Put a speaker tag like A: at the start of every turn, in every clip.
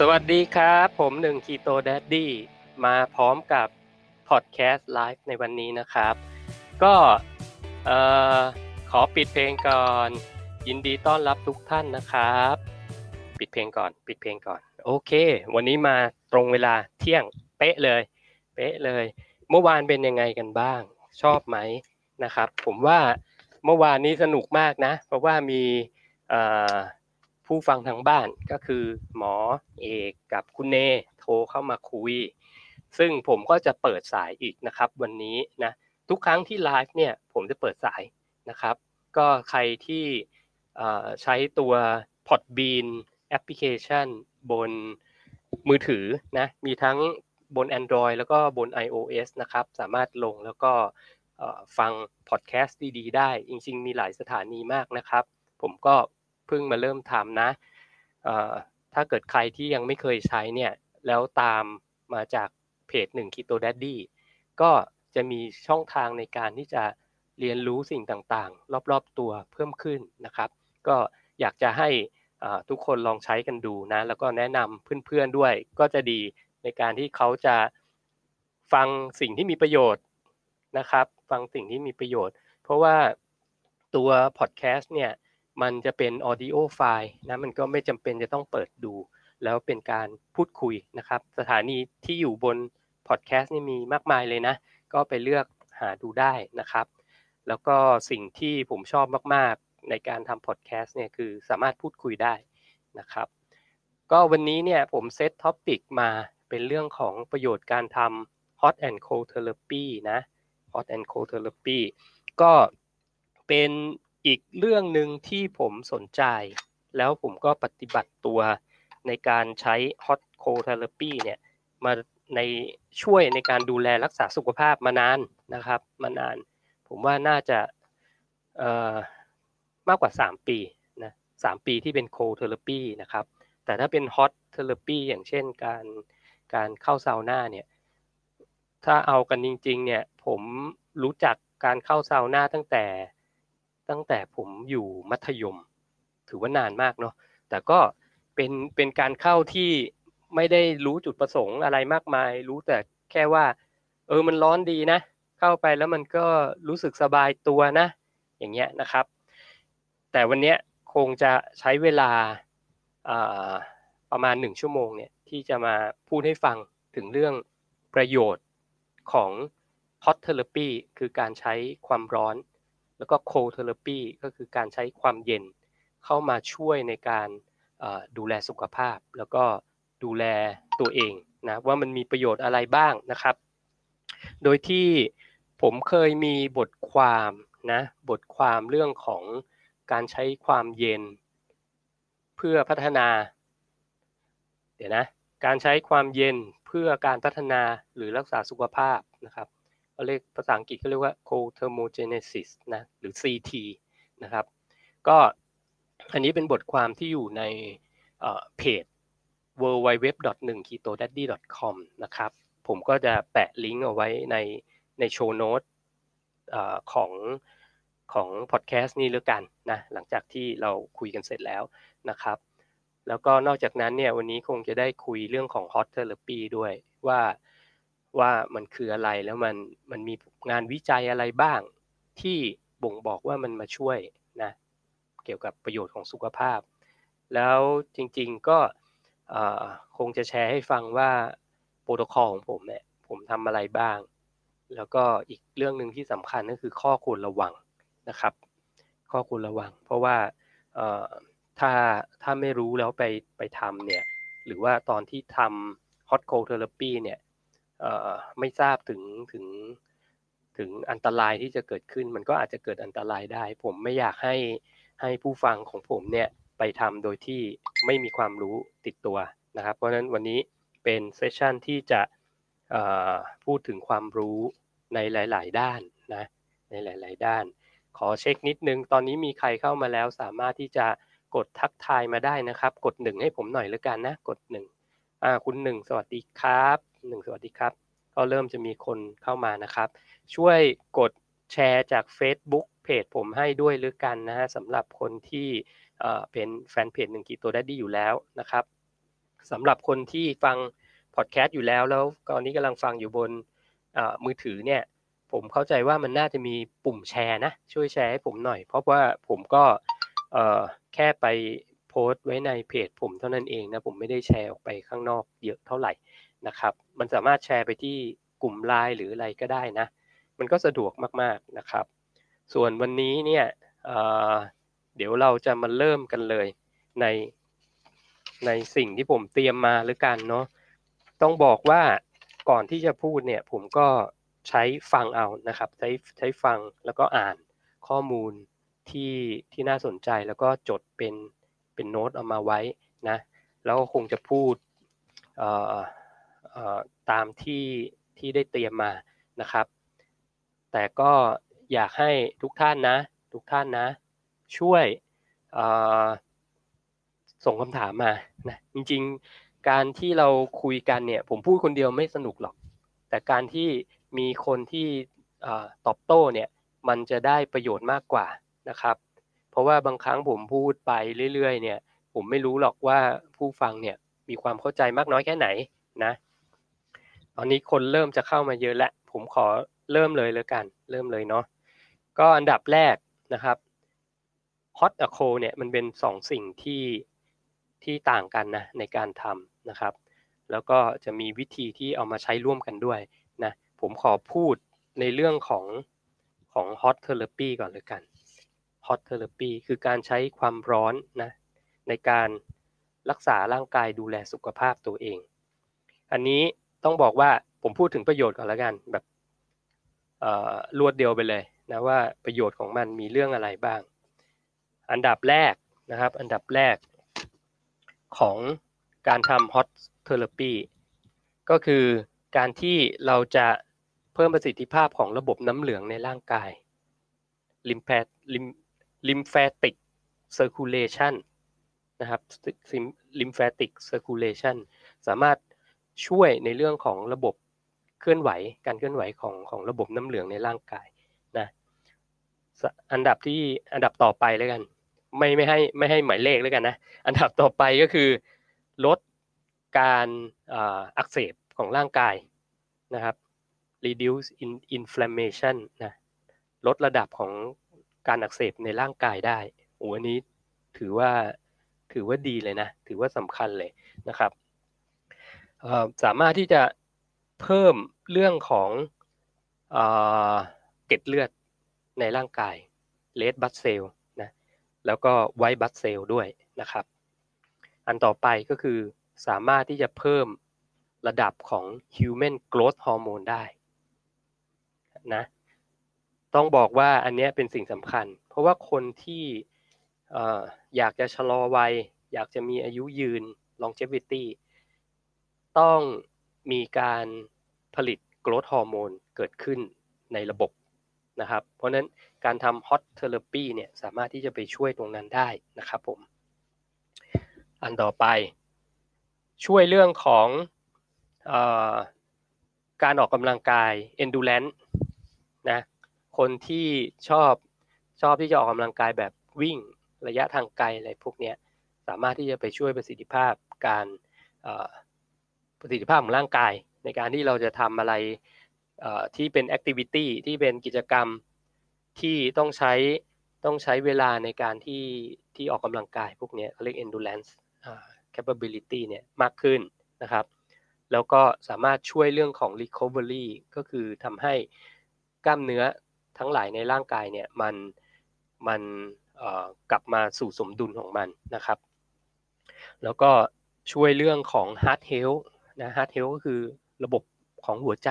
A: สวัสดีครับ ผมหนึ่ง Keto Daddy มาพร้อมกับพอดแคสต์ไลฟ์ในวันนี้นะครับ ก็ขอปิดเพลงก่อน ยินดีต้อนรับทุกท่านนะครับ ปิดเพลงก่อน ปิดเพลงก่อน โอเค วันนี้มาตรงเวลาเที่ยงเป๊ะเลย เป๊ะเลย เมื่อวานเป็นยังไงกันบ้าง ชอบไหมนะครับ ผมว่าเมื่อวานนี้สนุกมากนะ เพราะว่ามี ผู้ฟังทางบ้านก็คือหมอเอกกับคุณเนโทรเข้ามาคุย ซึ่งผมก็จะเปิดสายอีกนะครับ วันนี้นะทุกครั้งที่ไลฟ์เนี่ยผมจะเปิดสายนะครับ ก็ใครที่ใช้ตัว Podbean แอปพลิเคชันบนมือถือนะมีทั้งบน Android แล้วก็บน iOS นะครับ สามารถลงแล้วก็ฟังพอดแคสต์ดีๆ ได้ จริงๆ มีหลายสถานีมากนะครับ ผมก็ เพิ่งมาเริ่มทำนะถ้าเกิดใครที่ยังไม่เคยใช้เนี่ยแล้วตามมาจากเพจหนึ่งคิโตดัดดี้ก็จะมีช่องทางในการที่จะเรียนรู้สิ่งต่างๆ รอบๆตัวเพิ่มขึ้นนะครับ ก็อยากจะให้ทุกคนลองใช้กันดูนะ แล้วก็แนะนำเพื่อนๆด้วย ก็จะดีในการที่เขาจะฟังสิ่งที่มีประโยชน์นะครับ ฟังสิ่งที่มีประโยชน์ เพราะว่าตัวพอดแคสต์เนี่ย มันจะเป็น audio file นะมันก็ไม่จำเป็นจะต้องเปิดดู แล้วเป็นการพูดคุยนะครับ สถานีที่อยู่บนพอดแคสต์นี่มีมากมายเลยนะ ก็ไปเลือกหาดูได้นะครับ แล้วก็สิ่งที่ผมชอบมาก ๆ ในการทำพอดแคสต์เนี่ยคือสามารถพูดคุยได้นะครับ ก็วันนี้เนี่ยผมเซต topic มาเป็นเรื่องของประโยชน์การทำ hot and cold therapy นะ hot and cold therapy ก็เป็น อีกเรื่องหนึ่งที่ผมสนใจ แล้วผมก็ปฏิบัติตัวในการใช้ hot cold therapy เนี่ยมาในช่วยในการดูแลรักษาสุขภาพมานานนะครับ มานาน ผมว่าน่าจะมากกว่า 3 ปีนะสปีที่เป็น cold therapy นะครับ แต่ถ้าเป็น hot therapy อย่างเช่นการการเข้าซาวน่าเนี่ยถ้าเอากันจริงๆเนี่ยผมรู้จักการเข้าซาวน่าตั้งแต่ ตั้งแต่ผมอยู่มัธยม ถือว่านานมากเนาะแต่ก็เป็นเป็นการเข้าที่ไม่ได้รู้จุดประสงค์อะไรมากมาย รู้แต่แค่ว่า เออมันร้อนดีนะ เข้าไปแล้วมันก็รู้สึกสบายตัวนะ อย่างเงี้ยนะครับ แต่วันนี้คงจะใช้เวลาประมาณหนึ่งชั่วโมงเนี่ยที่จะมาพูดให้ฟังถึงเรื่องประโยชน์ของ hot therapy คือการใช้ความร้อน แล้วก็โคเทอร์ปีก็คือการใช้ความเย็นเข้ามาช่วยในการดูแลสุขภาพ แล้วก็ดูแลตัวเองนะว่ามันมีประโยชน์อะไรบ้างนะครับ โดยที่ผมเคยมีบทความนะบทความเรื่องของการใช้ความเย็น เพื่อพัฒนา เดี๋ยวนะการใช้ความเย็นเพื่อการพัฒนาหรือรักษาสุขภาพนะครับ เขาเรียกภาษาอังกฤษเขาเรียกว่า co-thermogenesis นะหรือ CT นะครับ ก็อันนี้เป็นบทความที่อยู่ในเพจ w w w 1 k e t o d a d d y c o m นะครับ ผมก็จะแปะลิงก์เอาไว้ในในโชว์โน้ตของของพอดแคสต์นี้แล้วกันนะหลังจากที่เราคุยกันเสร็จแล้วนะครับ แล้วก็นอกจากนั้นเนี่ยวันนี้คงจะได้คุยเรื่องของ hot therapy ด้วยว่า ว่ามันคืออะไรแล้วมันมันมีงานวิจัยอะไรบ้าง ที่บ่งบอกว่ามันมาช่วยนะเกี่ยวกับประโยชน์ของสุขภาพ แล้วจริงๆก็คงจะแชร์ให้ฟังว่าโปรโตคอลของผมเนี่ยผมทำอะไรบ้าง แล้วก็อีกเรื่องหนึ่งที่สำคัญก็คือข้อควรระวังนะครับ ข้อควรระวัง เพราะว่าถ้าถ้าไม่รู้แล้วไปไปทำเนี่ยหรือว่าตอนที่ทำ hot cold therapy เนี่ย ไม่ทราบถึงถึงถึงอันตรายที่จะเกิดขึ้น มันก็อาจจะเกิดอันตรายได้ ผมไม่อยากให้ให้ผู้ฟังของผมเนี่ยไปทำโดยที่ไม่มีความรู้ติดตัวนะครับ เพราะฉะนั้นวันนี้เป็นเซสชันที่จะพูดถึงความรู้ในหลาย ๆ ด้านนะในหลาย ๆ ด้าน ขอเช็คนิดนึง ตอนนี้มีใครเข้ามาแล้วสามารถที่จะกดทักทายมาได้นะครับ กดหนึ่งให้ผมหน่อยแล้วกันนะ กดหนึ่งคุณหนึ่งสวัสดีครับ หนึ่งสวัสดีครับ ก็เริ่มจะมีคนเข้ามานะครับ ช่วยกดแชร์จาก Facebook เพจผมให้ด้วยหรือกันนะฮะสำหรับคนที่เป็นแฟนเพจหนึ่งกีโตได้ดีอยู่แล้วนะครับสำหรับคนที่ฟังพอดแคสต์อยู่แล้วแล้วตอนนี้กำลังฟังอยู่บนมือถือเนี่ยผมเข้าใจว่ามันน่าจะมีปุ่มแชร์นะ ช่วยแชร์ให้ผมหน่อย เพราะว่าผมก็แค่ไปโพสต์ไว้ในเพจผมเท่านั้นเองนะ ผมไม่ได้แชร์ออกไปข้างนอกเยอะเท่าไหร่ นะครับ มันสามารถแชร์ไปที่กลุ่มไลน์หรืออะไรก็ได้นะ มันก็สะดวกมากๆนะครับ ส่วนวันนี้เนี่ยเดี๋ยวเราจะมาเริ่มกันเลยในในสิ่งที่ผมเตรียมมาหรือกันเนาะต้องบอกว่าก่อนที่จะพูดเนี่ยผมก็ใช้ฟังเอานะครับ ใช้ใช้ฟังแล้วก็อ่านข้อมูลที่ที่น่าสนใจแล้วก็จดเป็นเป็นโน้ตเอามาไว้นะ แล้วก็คงจะพูด ตามที่ที่ได้เตรียมมานะครับ แต่ก็อยากให้ทุกท่านนะทุกท่านนะ ช่วยส่งคำถามมานะจริงๆการที่เราคุยกันเนี่ยผมพูดคนเดียวไม่สนุกหรอก แต่การที่มีคนที่ตอบโต้เนี่ยมันจะได้ประโยชน์มากกว่านะครับ เพราะว่าบางครั้งผมพูดไปเรื่อยๆเนี่ยผมไม่รู้หรอกว่าผู้ฟังเนี่ยมีความเข้าใจมากน้อยแค่ไหนนะ ตอนนี้คนเริ่มจะเข้ามาเยอะแล้วผมขอเริ่มเลยแล้วกัน เริ่มเลยเนาะก็อันดับแรกนะครับ hot กับ cold เนี่ยมันเป็นสองสิ่งที่ที่ต่างกันนะในการทำนะครับ แล้วก็จะมีวิธีที่เอามาใช้ร่วมกันด้วยนะผมขอพูดในเรื่องของของ hot therapy ก่อนเลยกัน hot therapy คือการใช้ความร้อนนะในการรักษาร่างกายดูแลสุขภาพตัวเอง อันนี้ ต้องบอกว่าผมพูดถึงประโยชน์ก่อนล้วกันแบบรวดเดียวไปเลยนะว่าประโยชน์ของมันมีเรื่องอะไรบ้าง อันดับแรกนะครับ อันดับแรกของการทำ hot therapy ก็คือการที่เราจะเพิ่มประสิทธิภาพของระบบน้ำเหลืองในร่างกาย lymphatic circulation นนะครับ lymphatic circulation สามารถ ช่วยในเรื่องของระบบเคลื่อนไหว การเคลื่อนไหวของของระบบน้ำเหลืองในร่างกายนะอันดับที่อันดับต่อไปแล้วกัน ไม่ไม่ให้ไม่ให้หมายเลขแล้วกันนะอันดับต่อไปก็คือลดการอักเสบของร่างกายนะครับ reduce inflammation นะลดระดับของการอักเสบในร่างกายได้โอ้อันนี้ถือว่าถือว่าดีเลยนะ ถือว่าสำคัญเลยนะครับ สามารถที่จะเพิ่มเรื่องของเกล็ดเลือดในร่างกายเลดบัตเซลนะแล้วก็ไวท์บัตเซลด้วยนะครับ อันต่อไปก็คือสามารถที่จะเพิ่มระดับของ human growth hormone ได้นะต้องบอกว่าอันนี้เป็นสิ่งสำคัญ เพราะว่าคนที่อยากจะชะลอวัย อยากจะมีอายุยืน longevity ต้องมีการผลิต growth hormone เกิดขึ้นในระบบนะครับ เพราะนั้นการทำ hot therapy เนี่ยสามารถที่จะไปช่วยตรงนั้นได้นะครับผม อันต่อไป ช่วยเรื่องของอการออกกำลังกาย endurance นะคนที่ชอบชอบที่จะออกกำลังกายแบบวิ่งระยะทางไกลอะไรพวกนี้สามารถที่จะไปช่วยประสิทธิภาพการ ประสิทธิภาพของร่างกาย ในการที่เราจะทำอะไรที่เป็นแอคทิวิตี้ที่เป็นกิจกรรมที่ต้องใช้ต้องใช้เวลาในการที่ที่ออกกำลังกายพวกนี้เขาเรียก endurance capability เนี่ยมากขึ้นนะครับ แล้วก็สามารถช่วยเรื่องของ recovery ก็คือทำให้กล้ามเนื้อทั้งหลายในร่างกายเนี่ยมันมันกลับมาสู่สมดุลของมันนะครับ แล้วก็ช่วยเรื่องของ heart health นะ heart health ก็คือระบบของหัวใจ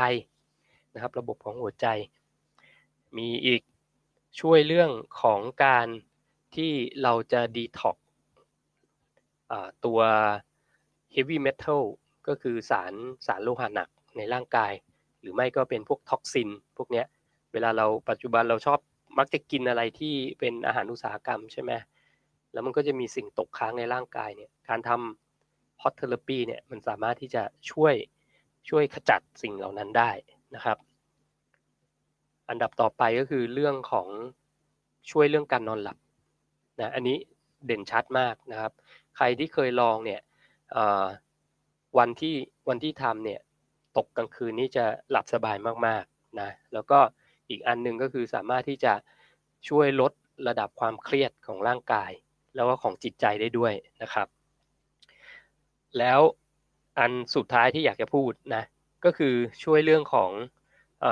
A: นะครับ ระบบของหัวใจ มีอีกช่วยเรื่องของการที่เราจะ detox ตัว heavy metal ก็คือสารสารโลหะหนักในร่างกาย หรือไม่ก็เป็นพวกท็อกซิน พวกนี้เวลาเราปัจจุบันเราชอบมักจะกินอะไรที่เป็นอาหารอุตสาหกรรมใช่ไหมแล้วมันก็จะมีสิ่งตกค้างในร่างกายเนี่ยการทำ hot therapy เนี่ยมันสามารถที่จะช่วยช่วยขจัดสิ่งเหล่านั้นได้นะครับ อันดับต่อไปก็คือเรื่องของช่วยเรื่องการนอนหลับนะอันนี้เด่นชัดมากนะครับ ใครที่เคยลองเนี่ยวันที่วันที่ทำเนี่ยตกกลางคืนนี้จะหลับสบายมากๆนะแล้วก็อีกอันหนึ่งก็คือสามารถที่จะช่วยลดระดับความเครียดของร่างกาย แล้วก็ของจิตใจได้ด้วยนะครับ แล้วอันสุดท้ายที่อยากจะพูดนะก็คือช่วยเรื่องของอ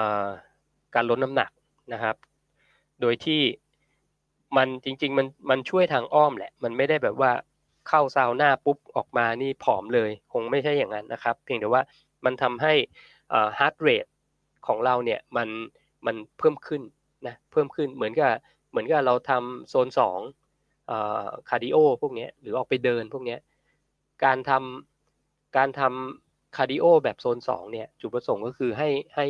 A: การลดน้ำหนักนะครับ โดยที่มันจริง ๆ มันมันช่วยทางอ้อมแหละ มันไม่ได้แบบว่าเข้าซาวน่าปุ๊บออกมานี่ผอมเลย คงไม่ใช่อย่างนั้นนะครับ เพียงแต่ว่ามันทำให้ heart rate ของเราเนี่ยมันมันเพิ่มขึ้นนะเพิ่มขึ้นเหมือนกับเหมือนกับเราทำโซนสอง cardio พวกนี้หรือออกไปเดินพวกนี้ การทำการทำ cardio แบบโซนสองเนี่ย จุดประสงค์ก็คือให้ให้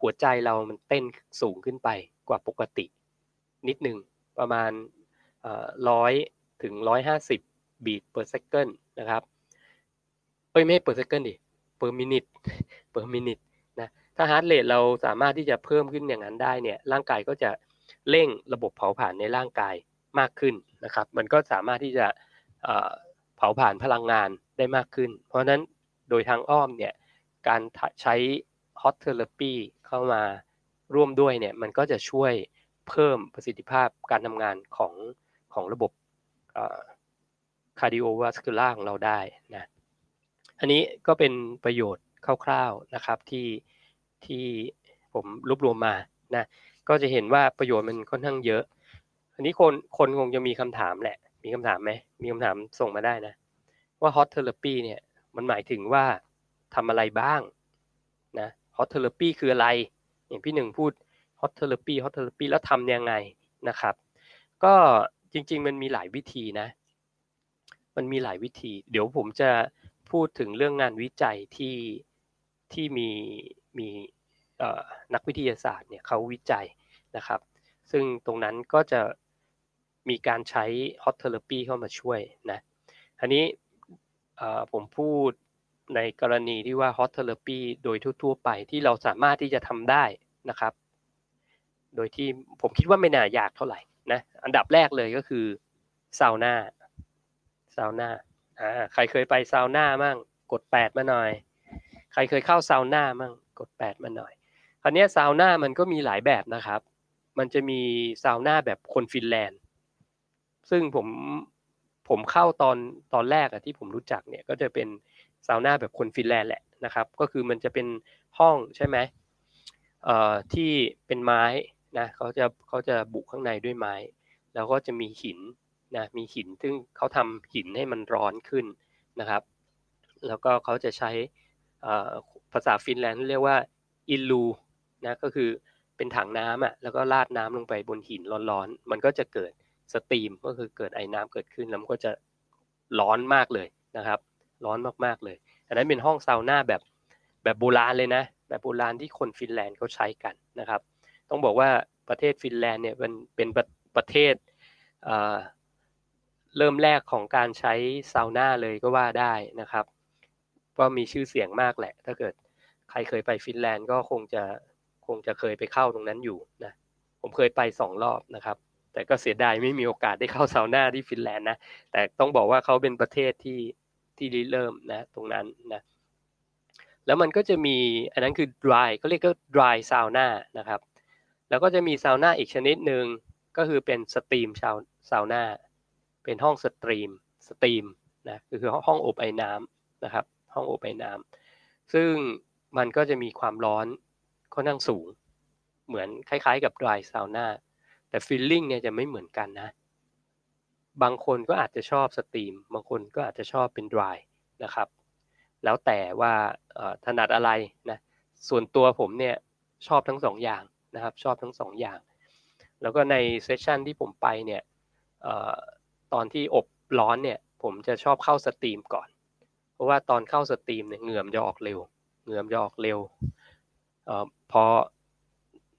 A: หัวใจเรามันเต้นสูงขึ้นไปกว่าปกติ นิดหนึ่งประมาณร้อยถึงร้อยห้าสิบบีท per second นะครับ เอ้ยไม่ per second ดิ per minute per minute นะถ้าฮาร์ดเรทเราสามารถที่จะเพิ่มขึ้นอย่างนั้นได้เนี่ยร่างกายก็จะเร่งระบบเผาผลาญในร่างกายมากขึ้นนะครับ มันก็สามารถที่จะ เผาผลาญพลังงานได้มากขึ้น เพราะนั้นโดยทางอ้อมเนี่ยการใช้hot therapy เข้ามาร่วมด้วยเนี่ยมันก็จะช่วยเพิ่มประสิทธิภาพการทำงานของของระบบ cardiovascular ของเราได้นะอันนี้ก็เป็นประโยชน์คร่าวๆนะครับที่ที่ผมรวบรวมมานะก็จะเห็นว่าประโยชน์มันค่อนข้างเยอะ อันนี้คนคนคงจะมีคำถามแหละ มีคำถามไหม มีคำถามส่งมาได้นะ ว่า hot therapy เนี่ย มันหมายถึงว่าทำอะไรบ้างนะ hot therapy คืออะไร อย่างพี่หนึ่งพูด hot therapy hot therapy แล้วทำยังไงนะครับ ก็จริง ๆ มันมีหลายวิธีนะ มันมีหลายวิธี เดี๋ยวผมจะพูดถึงเรื่องงานวิจัยที่ที่มีมีนักวิทยาศาสตร์เนี่ยเขาวิจัยนะครับ ซึ่งตรงนั้นก็จะ มีการใช้ hot therapy เข้ามาช่วยนะอันนี้ผมพูดในกรณีที่ว่า hot therapy โดยทั่ว ๆ ไปที่เราสามารถที่จะทำได้นะครับ โดยที่ผมคิดว่าไม่น่ายากเท่าไหร่นะอันดับแรกเลยก็คือซาวน่าซาวน่าอ่าใครเคยไปซาวน่ามั่งกดแปดมาหน่อย ใครเคยเข้าซาวน่ามั่งกดแปดมาหน่อย คราวนี้ซาวน่ามันก็มีหลายแบบนะครับ มันจะมีซาวน่าแบบคนฟินแลนด์ ซึ่งผมผมเข้าตอนตอนแรกอะที่ผมรู้จักเนี่ยก็จะเป็นซาวน่าแบบคนฟินแลนด์แหละนะครับ ก็คือมันจะเป็นห้องใช่ไหมเอ่อที่เป็นไม้นะเขาจะเขาจะบุข้างในด้วยไม้ แล้วก็จะมีหินนะมีหินซึ่งเขาทำหินให้มันร้อนขึ้นนะครับ แล้วก็เขาจะใช้ภาษาฟินแลนด์เรียกว่าอิลูนะก็คือเป็นถังน้ำอะแล้วก็ราดน้ำลงไปบนหินร้อนๆ มันก็จะเกิด steam ก็คือเกิดไอน้ำเกิดขึ้นแล้วมันก็จะร้อนมากเลยนะครับ ร้อนมากๆเลย อันนั้นเป็นห้องซาวน่าแบบแบบโบราณเลยนะ แบบโบราณที่คนฟินแลนด์เขาใช้กันนะครับ ต้องบอกว่าประเทศฟินแลนด์เนี่ยเป็นเป็นประเทศเริ่มแรกของการใช้ซาวน่าเลยก็ว่าได้นะครับ ก็มีชื่อเสียงมากแหละ ถ้าเกิดใครเคยไปฟินแลนด์ก็คงจะคงจะเคยไปเข้าตรงนั้นอยู่นะ ผมเคยไปสองรอบนะครับ แต่ก็เสียดายไม่มีโอกาสได้เข้าซาวน่าที่ฟินแลนด์นะ แต่ต้องบอกว่าเขาเป็นประเทศที่ที่ริเริ่มนะตรงนั้นนะแล้วมันก็จะมีอันนั้นคือ dry เขาเรียกก็ dry sauna นะครับแล้วก็จะมีซาวน่าอีกชนิดหนึ่งก็คือเป็น steam sauna เป็นห้อง steam steam นะคือห้องอบไอ้น้ำนะครับ ห้องอบไอ้น้ำซึ่งมันก็จะมีความร้อนค่อนข้างสูง เหมือนคล้ายๆกับ dry sauna แต่ feeling เนี่ยจะไม่เหมือนกันนะ บางคนก็อาจจะชอบ steam บางคนก็อาจจะชอบเป็น dry นะครับ แล้วแต่ว่าถนัดอะไรนะ ส่วนตัวผมเนี่ยชอบทั้งสองอย่างนะครับ ชอบทั้งสองอย่าง แล้วก็ใน session ที่ผมไปเนี่ยตอนที่อบร้อนเนี่ยผมจะชอบเข้า steam ก่อน เพราะว่าตอนเข้า steam เนี่ยเหงื่อมันจะออกเร็ว เหงื่อมันจะออกเร็ว พอ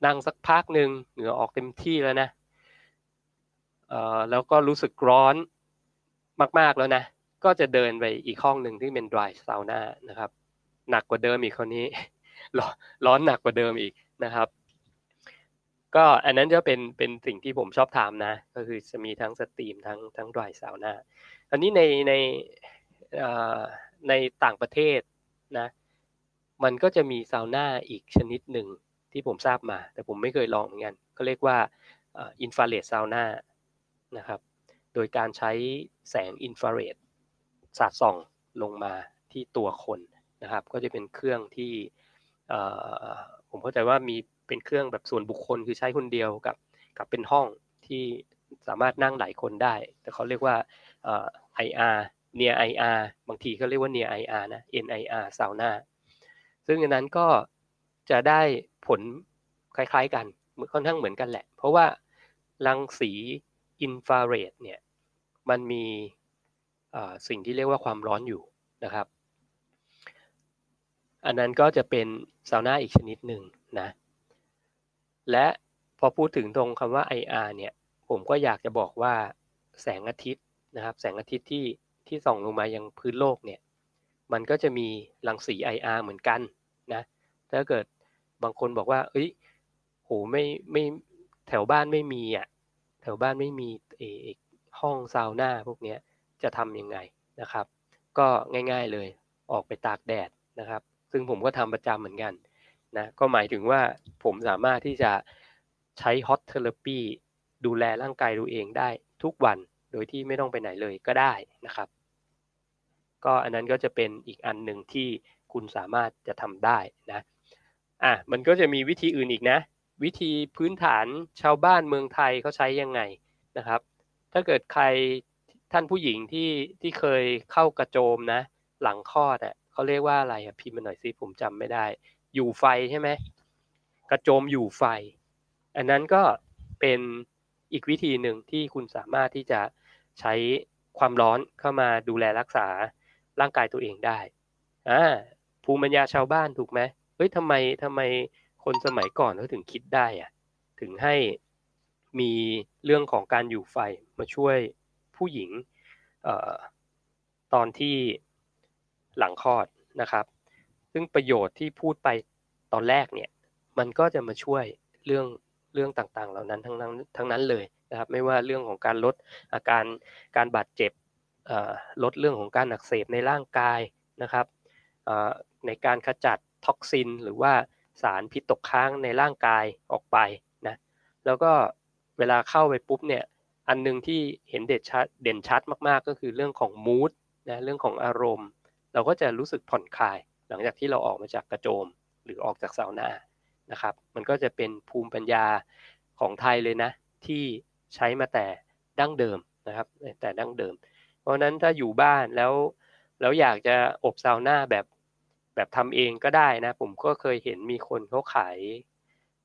A: นั่งสักพักหนึ่งเหงื่อออกเต็มที่แล้วนะแล้วก็รู้สึกร้อนมากๆแล้วนะ ก็จะเดินไปอีกห้องหนึ่งที่เป็น dry sauna นะครับ หนักกว่าเดิมอีกคราวนี้ ร้อนหนักกว่าเดิมอีกนะครับ ก็อันนั้นจะเป็นเป็นสิ่งที่ผมชอบทำนะ ก็คือจะมีทั้ง steam ทั้งทั้ง dry sauna อันนี้ในในในต่างประเทศนะ มันก็จะมีซาวน่าอีกชนิดหนึ่ง ที่ผมทราบมา แต่ผมไม่เคยลองเหมือนกันก็เรียกว่า infrared sauna นะครับโดยการใช้แสงอินฟราเรดสาดส่องลงมาที่ตัวคนนะครับ ก็จะเป็นเครื่องที่ผมเข้าใจว่ามีเป็นเครื่องแบบส่วนบุคคลคือใช้คนเดียวกับกับเป็นห้องที่สามารถนั่งหลายคนได้ แต่เขาเรียกว่า IR near IR บางทีเขาเรียกว่า near IR นะ NIR sauna ซึ่งอันนั้นก็ จะได้ผลคล้ายๆกันค่อนข้างเหมือนกันแหละ เพราะว่ารังสีอินฟราเรดเนี่ยมันมีสิ่งที่เรียกว่าความร้อนอยู่นะครับ อันนั้นก็จะเป็นซาวน่าอีกชนิดหนึ่งนะ และพอพูดถึงตรงคำว่า IR เนี่ยผมก็อยากจะบอกว่าแสงอาทิตย์นะครับ แสงอาทิตย์ที่ที่ส่องลงมายังพื้นโลกเนี่ย มันก็จะมีรังสี IR เหมือนกันนะ ถ้าเกิด บางคนบอกว่า เอ้ยโหไม่ไม่แถวบ้านไม่มีอะแถวบ้านไม่มีเอห้องซาวน่าพวกเนี้ยจะทำยังไงนะครับ ก็ง่ายๆเลยออกไปตากแดดนะครับ ซึ่งผมก็ทำประจำเหมือนกันนะก็หมายถึงว่าผมสามารถที่จะใช้ hot therapy ดูแลร่างกายตัวเองได้ทุกวันโดยที่ไม่ต้องไปไหนเลยก็ได้นะครับ ก็อันนั้นก็จะเป็นอีกอันหนึ่งที่คุณสามารถจะทำได้นะ อะมันก็จะมีวิธีอื่นอีกนะ วิธีพื้นฐานชาวบ้านเมืองไทยเขาใช้ยังไงนะครับ ถ้าเกิดใครท่านผู้หญิงที่ที่เคยเข้ากระโจมนะ หลังคลอดอะเขาเรียกว่าอะไรอะพิมพ์มาหน่อยสิผมจำไม่ได้ อยู่ไฟใช่ไหมกระโจมอยู่ไฟ อันนั้นก็เป็นอีกวิธีหนึ่งที่คุณสามารถที่จะใช้ความร้อนเข้ามาดูแลรักษาร่างกายตัวเองได้อ่าภูมิปัญญาชาวบ้านถูกไหม เฮ้ยทำไมทำไมคนสมัยก่อนเขาถึงคิดได้อะถึงให้มีเรื่องของการอยู่ไฟมาช่วยผู้หญิงออตอนที่หลังคลอดนะครับ ซึ่งประโยชน์ที่พูดไปตอนแรกเนี่ย มันก็จะมาช่วยเรื่องเรื่องต่างๆ เหล่านั้นทั้งนั้นทั้งนั้นเลยนะครับ ไม่ว่าเรื่องของการลดอาการการบาดเจ็บลดเรื่องของการอักเสบในร่างกายนะครับในการขจัด ท็อกซิน หรือว่าสารพิษตกค้างในร่างกายออกไปนะแล้วก็เวลาเข้าไปปุ๊บเนี่ยอันนึงที่เห็นเด่นชัดเด่นชัดมากๆ ก็คือเรื่องของมูดนะเรื่องของอารมณ์ เราก็จะรู้สึกผ่อนคลาย หลังจากที่เราออกมาจากกระโจม หรือออกจากเซาวน่านะครับ มันก็จะเป็นภูมิปัญญาของไทยเลยนะ ที่ใช้มาแต่ดั้งเดิมนะครับแต่ดั้งเดิม เพราะนั้นถ้าอยู่บ้านแล้วแล้วอยากจะอบซาวน่าแบบ แบบทำเองก็ได้นะ ผมก็เคยเห็นมีคนเขาขาย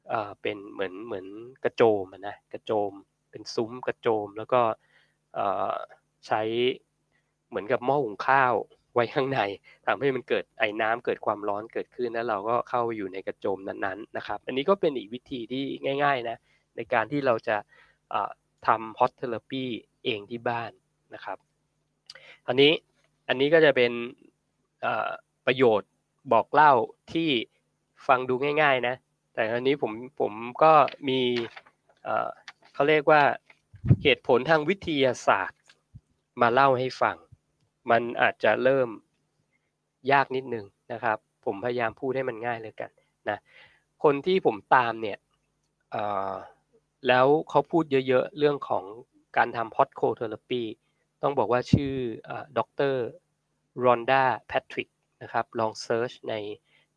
A: เอ่อเป็นเหมือนเหมือนกระโจมนะกระโจม เป็นซุ้มกระโจม แล้วก็เอ่อใช้เหมือนกับหม้อหุงข้าวไว้ข้างในทำให้มันเกิดไอน้ำเกิดความร้อนเกิดขึ้นแล้วเราก็เข้าอยู่ในกระโจมนั้นๆนะครับ อันนี้ก็เป็นอีกวิธีที่ง่าย ๆนะในการที่เราจะทำ hot therapy เองที่บ้านนะครับอันนี้อันนี้ก็จะเป็นประโยชน์ บอกเล่าที่ฟังดูง่าย ๆ นะ แต่อันนี้ผมผมก็มีเขาเรียกว่าเหตุผลทางวิทยาศาสตร์ มาเล่าให้ฟัง มันอาจจะเริ่มยากนิดนึงนะครับ ผมพยายามพูดให้มันง่ายละกันนะคนที่ผมตามเนี่ยแล้วเขาพูดเยอะๆ เรื่องของการทำ hot cold therapy ต้องบอกว่าชื่อ Dr. Rhonda Patrick นะครับ ลอง search ใน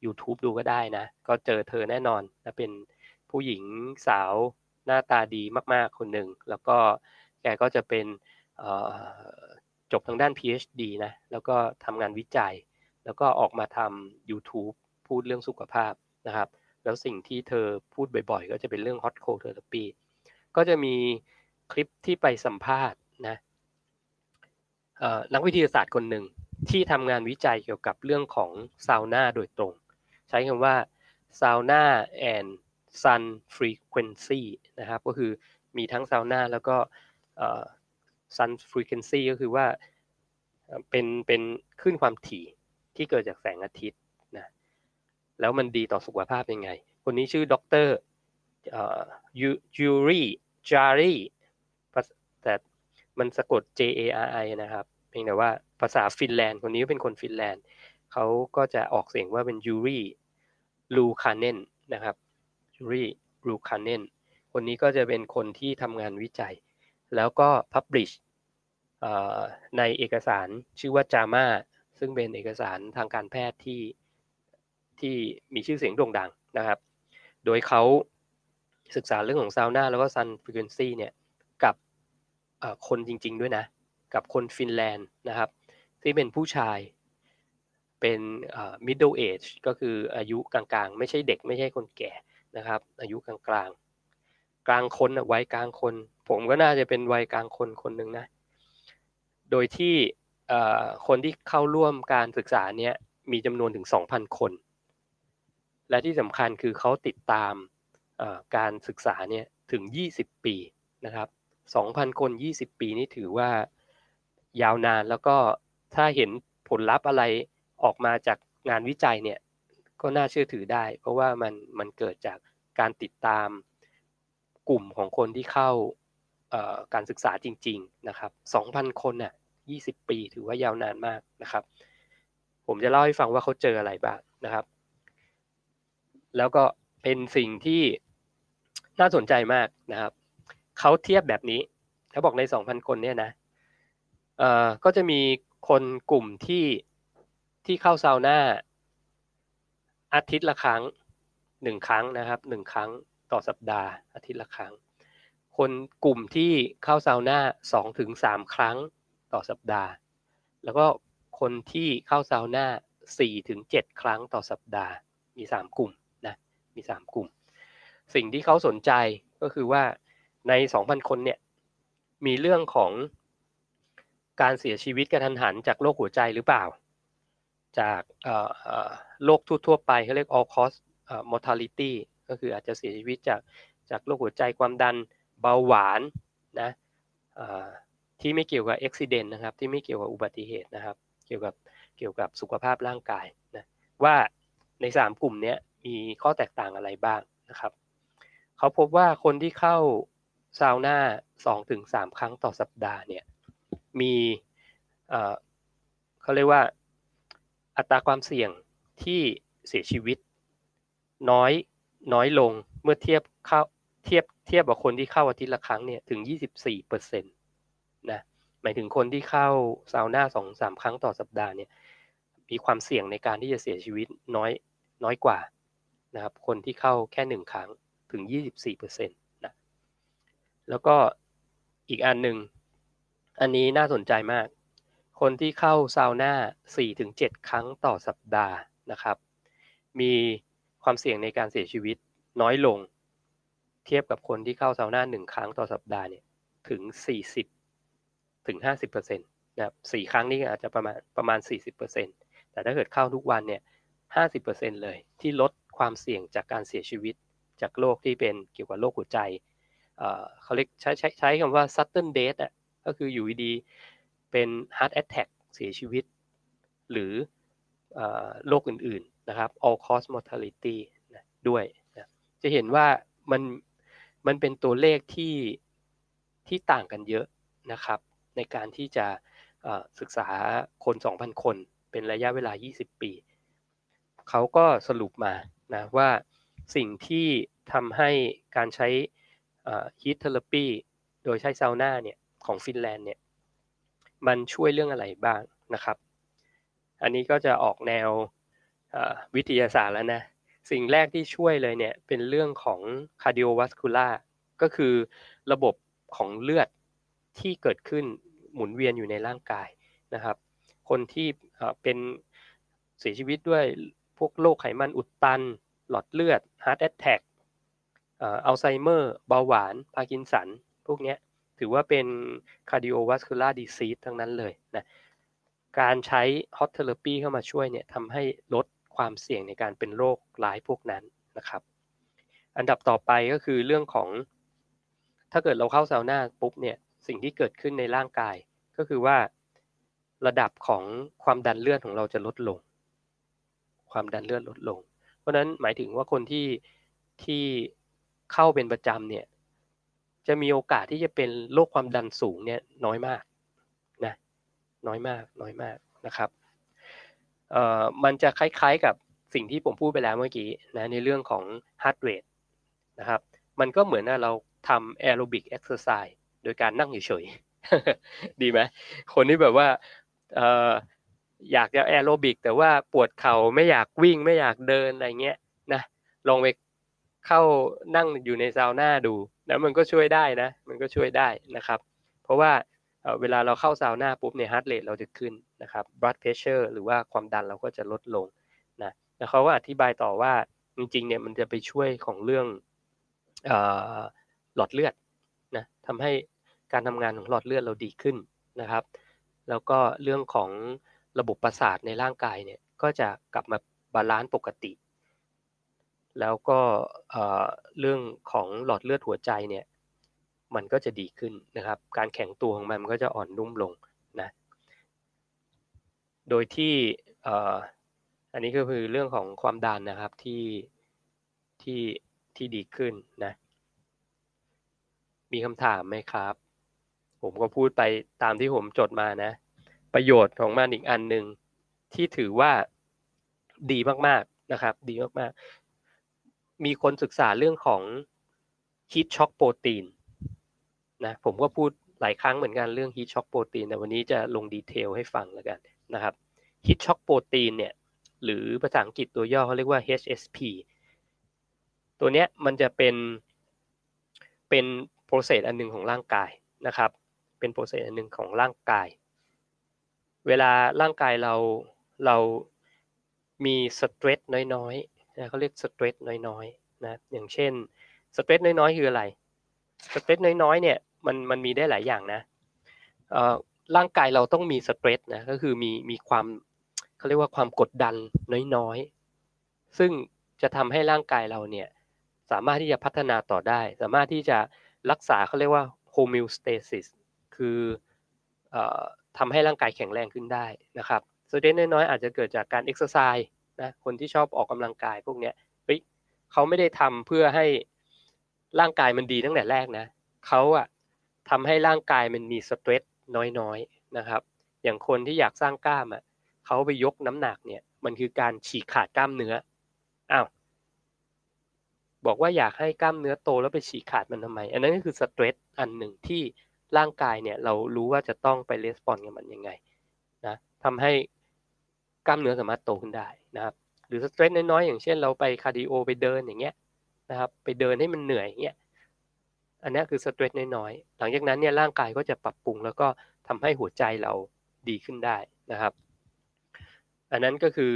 A: YouTube ดูก็ได้นะ ก็เจอเธอแน่นอนและเป็นผู้หญิงสาวหน้าตาดีมากๆคนหนึ่ง แล้วก็แกก็จะเป็นจบทางด้าน PhD นะ แล้วก็ทำงานวิจัย แล้วก็ออกมาทำ YouTube พูดเรื่องสุขภาพนะครับ แล้วสิ่งที่เธอพูดบ่อยๆ ก็จะเป็นเรื่อง Hot Cold Therapy ก็จะมีคลิปที่ไปสัมภาษณ์นะนักวิทยาศาสตร์คนหนึ่ง ที่ทำงานวิจัยเกี่ยวกับเรื่องของซาวน่าโดยตรง ใช้คำว่า sauna and sun frequency นะครับก็คือมีทั้งซาวน่าแล้วก็ sun frequency ก็คือว่าเป็นเป็นคลื่นความถี่ที่เกิดจากแสงอาทิตย์นะแล้วมันดีต่อสุขภาพยังไง คนนี้ชื่อ Dr. ยูรีจารีแต่มันสะกด J A R I นะครับ เพียงแต่ว่าภาษาฟินแลนด์คนนี้เป็นคนฟินแลนด์เขาก็จะออกเสียงว่าเป็นยูรีลูคาเนนนะครับยูรีลูคาเนนคนนี้ก็จะเป็นคนที่ทำงานวิจัย แล้วก็ publish ในเอกสารชื่อว่า JAMA ซึ่งเป็นเอกสารทางการแพทย์ที่ที่มีชื่อเสียงโด่งดังนะครับ โดยเขาศึกษาเรื่องของซาวน่าแล้วก็ sun frequency เนี่ยกับคนจริง ๆ ด้วยนะ กับคนฟินแลนด์นะครับ ที่เป็นผู้ชายเป็น middle age ก็คืออายุกลางๆ ไม่ใช่เด็กไม่ใช่คนแก่นะครับ อายุกลางๆ กลางคนวัยกลางคน ผมก็น่าจะเป็นวัยกลางคนคนหนึ่งนะ โดยที่คนที่เข้าร่วมการศึกษาเนี้ยมีจำนวนถึง 2,000 คน และที่สำคัญคือเขาติดตามการศึกษาเนี่ยถึง 20 ปีนะครับ 2,000 คน 20 ปีนี่ถือว่า ยาวนาน แล้วก็ถ้าเห็นผลลัพธ์อะไรออกมาจากงานวิจัยเนี่ยก็น่าเชื่อถือได้ เพราะว่ามันมันเกิดจากการติดตามกลุ่มของคนที่เข้าการศึกษาจริง ๆนะครับ 2,000 คนน่ะ 20 ปีถือว่ายาวนานมากนะครับ ผมจะเล่าให้ฟังว่าเขาเจออะไรบ้างนะครับ แล้วก็เป็นสิ่งที่น่าสนใจมากนะครับ เขาเทียบแบบนี้เขาบอกใน 2,000 คนเนี่ยนะ เอ่อก็จะมีคนกลุ่มที่ที่เข้าซาวน่าอาทิตย์ละครั้งหนึ่งครั้งนะครับหนึ่งครั้งต่อสัปดาห์ อาทิตย์ละครั้ง คนกลุ่มที่เข้าซาวน่าสองถึงสามครั้งต่อสัปดาห์ แล้วก็คนที่เข้าซาวน่าสี่ถึงเจ็ดครั้งต่อสัปดาห์ มีสามกลุ่มนะมีสามกลุ่ม สิ่งที่เขาสนใจก็คือว่าในสองพันคนเนี่ยมีเรื่องของ การเสียชีวิตกระทันหันจากโรคหัวใจหรือเปล่า จากโรคทั่วๆไปเขาเรียก all cause mortality ก็คืออาจจะเสียชีวิตจากจากโรคหัวใจความดันเบาหวานนะที่ไม่เกี่ยวกับอุบิเหตุนะครับ ที่ไม่เกี่ยวกับอุบัติเหตุนะครับ เกี่ยวกับเกี่ยวกับสุขภาพร่างกายนะว่าใน 3 กลุ่มนี้มีข้อแตกต่างอะไรบ้างนะครับเขาพบว่าคนที่เข้าซาวน่า2-3 ครั้งต่อสัปดาห์เนี่ย มีเขาเรียกว่าอัตราความเสี่ยงที่เสียชีวิต น้อยน้อยลงเมื่อเทียบเข้าเทียบเทียบกับคนที่เข้าอาทิตย์ละครั้งเนี่ยถึง 24เปอร์เซ็นต์นะหมายถึงคนที่เข้าซาวน่าสองสามครั้งต่อสัปดาห์เนี่ยมีความเสี่ยงในการที่จะเสียชีวิตน้อยน้อยกว่านะครับคนที่เข้าแค่หนึ่งครั้งถึง 24เปอร์เซ็นต์นะแล้วก็อีกอันหนึ่ง อันนี้น่าสนใจมาก คนที่เข้าซาวน่า 4-7 ครั้งต่อสัปดาห์นะครับ มีความเสี่ยงในการเสียชีวิตน้อยลง เทียบกับคนที่เข้าซาวน่าหนึ่งครั้งต่อสัปดาห์เนี่ยถึง 40 ถึง 50%นะครับสี่ครั้งนี้อาจจะประมาณประมาณ 40%แต่ถ้าเกิดเข้าทุกวันเนี่ย 50%เลยที่ลดความเสี่ยงจากการเสียชีวิตจากโรคที่เป็นเกี่ยวกับโรคหัวใจเขาเรียกใช้ใช้ใช้คำว่า sudden death อะ ก็คืออยู่ดีเป็น heart attack เสียชีวิต หรือโรคอื่นๆนะครับ all cause mortality นะด้วยนะจะเห็นว่ามันมันเป็นตัวเลขที่ที่ต่างกันเยอะนะครับ ในการที่จะศึกษาคน 2,000 คน เป็นระยะเวลา 20 ปี เขาก็สรุปมานะว่าสิ่งที่ทำให้การใช้ heat therapy โดยใช้ซาวน่าเนี่ย ของฟินแลนด์เนี่ยมันช่วยเรื่องอะไรบ้างนะครับ อันนี้ก็จะออกแนววิทยาศาสตร์แล้วนะ สิ่งแรกที่ช่วยเลยเนี่ยเป็นเรื่องของ cardiovascular ก็คือระบบของเลือดที่เกิดขึ้นหมุนเวียนอยู่ในร่างกายนะครับ คนที่เป็นเสียชีวิตด้วยพวกโรคไขมันอุดตัน หลอดเลือด heart attack อัลไซเมอร์เบาหวาน พาร์กินสัน พวกนี้ ถือว่าเป็น cardiovascular disease ทั้งนั้นเลยนะการใช้ hot therapy เข้ามาช่วยเนี่ยทำให้ลดความเสี่ยงในการเป็นโรคร้ายพวกนั้นนะครับ อันดับต่อไปก็คือเรื่องของ ถ้าเกิดเราเข้าซาวน่าปุ๊บเนี่ยสิ่งที่เกิดขึ้นในร่างกาย ก็คือว่าระดับของความดันเลือดของเราจะลดลง ความดันเลือดลดลง เพราะนั้นหมายถึงว่าคนที่ที่เข้าเป็นประจำเนี่ย จะมีโอกาสที่จะเป็นโรคความดันสูงเนี่ยน้อยมากนะน้อยมากน้อยมากนะครับเอ่อมันจะคล้ายๆกับสิ่งที่ผมพูดไปแล้วเมื่อกี้นะในเรื่องของ heart rate นะครับมันก็เหมือนเราทำ aerobic exerciseโดยการนั่งเฉยๆดีไหมคนที่แบบว่าเอ่ออยากจะแอโรบิกแต่ว่าปวดเข่าไม่อยากวิ่งไม่อยากเดินอะไรเงี้ยนะลองไปเข้านั่งอยู่ในซาวน่าดู แล้วมันก็ช่วยได้นะ มันก็ช่วยได้นะครับ เพราะว่าเวลาเราเข้าซาวน่าปุ๊บเนี่ย heart rate เราจะขึ้นนะครับ blood pressure หรือว่าความดันเราก็จะลดลงนะแล้วเขาก็อธิบายต่อว่าจริงๆเนี่ยมันจะไปช่วยของเรื่องหลอดเลือดนะทำให้การทำงานของหลอดเลือดเราดีขึ้นนะครับ แล้วก็เรื่องของระบบประสาทในร่างกายเนี่ยก็จะกลับมา balance ปกติ แล้วก็เรื่องของหลอดเลือดหัวใจเนี่ยมันก็จะดีขึ้นนะครับ การแข็งตัวของมันมันก็จะอ่อนนุ่มลงนะโดยที่อันนี้ก็คือเรื่องของความดันนะครับที่ที่ที่ดีขึ้นนะมีคำถามไหมครับ ผมก็พูดไปตามที่ผมจดมานะ ประโยชน์ของมันอีกอันหนึ่งที่ถือว่าดีมากๆนะครับ ดีมากๆ มีคนศึกษาเรื่องของฮีทช็อกโปรตีนนะผมก็พูดหลายครั้งเหมือนกันเรื่องฮีทช็อกโปรตีนแต่วันนี้จะลงดีเทลให้ฟังแล้วกันนะครับheat shock protein เนี่ยหรือภาษาอังกฤษตัวย่อเขาเรียกว่า HSP ตัวเนี้ยมันจะเป็นเป็น process อันหนึ่งของร่างกายนะครับ เป็น process อันหนึ่งของร่างกาย เวลาร่างกายเราเรามี stress น้อย นะเขาเรียก stress น้อยๆนะอย่างเช่น stress น้อยๆคืออะไร stress น้อยๆเนี่ยมันมันมีได้หลายอย่างนะร่างกายเราต้องมี stress นะก็คือมีมีความเขาเรียกว่าความกดดันน้อยๆ ซึ่งจะทำให้ร่างกายเราเนี่ยสามารถที่จะพัฒนาต่อได้ สามารถที่จะรักษาเขาเรียกว่า homeostasis คือทำให้ร่างกายแข็งแรงขึ้นได้นะครับ stress น้อยๆอาจจะเกิดจากการเอ็กซ์ไซส์ นะคนที่ชอบออกกำลังกายพวกเนี้ยเฮ้ยเขาไม่ได้ทำเพื่อให้ร่างกายมันดีตั้งแต่แรกนะเขาอะทำให้ร่างกายมันมี stress น้อยๆนะครับ อย่างคนที่อยากสร้างกล้ามอะเขาไปยกน้ำหนักเนี่ย มันคือการฉีกขาดกล้ามเนื้ออ้าวบอกว่าอยากให้กล้ามเนื้อโตแล้วไปฉีกขาดมันทำไม อันนั้นก็คือ stress อันหนึ่งที่ร่างกายเนี่ยเรารู้ว่าจะต้องไป respond กับมันยังไงนะทำให้กล้ามเนื้อสามารถโตขึ้นได้ นะครับหรือ stress น้อยๆอย่างเช่นเราไป cardio ไปเดินอย่างเงี้ยนะครับไปเดินให้มันเหนื่อยเงี้ยอันนี้คือสเตรสน้อยๆหลังจากนั้นเนี่ยร่างกายก็จะปรับปรุง แล้วก็ทำให้หัวใจเราดีขึ้นได้นะครับ อันนั้นก็คือ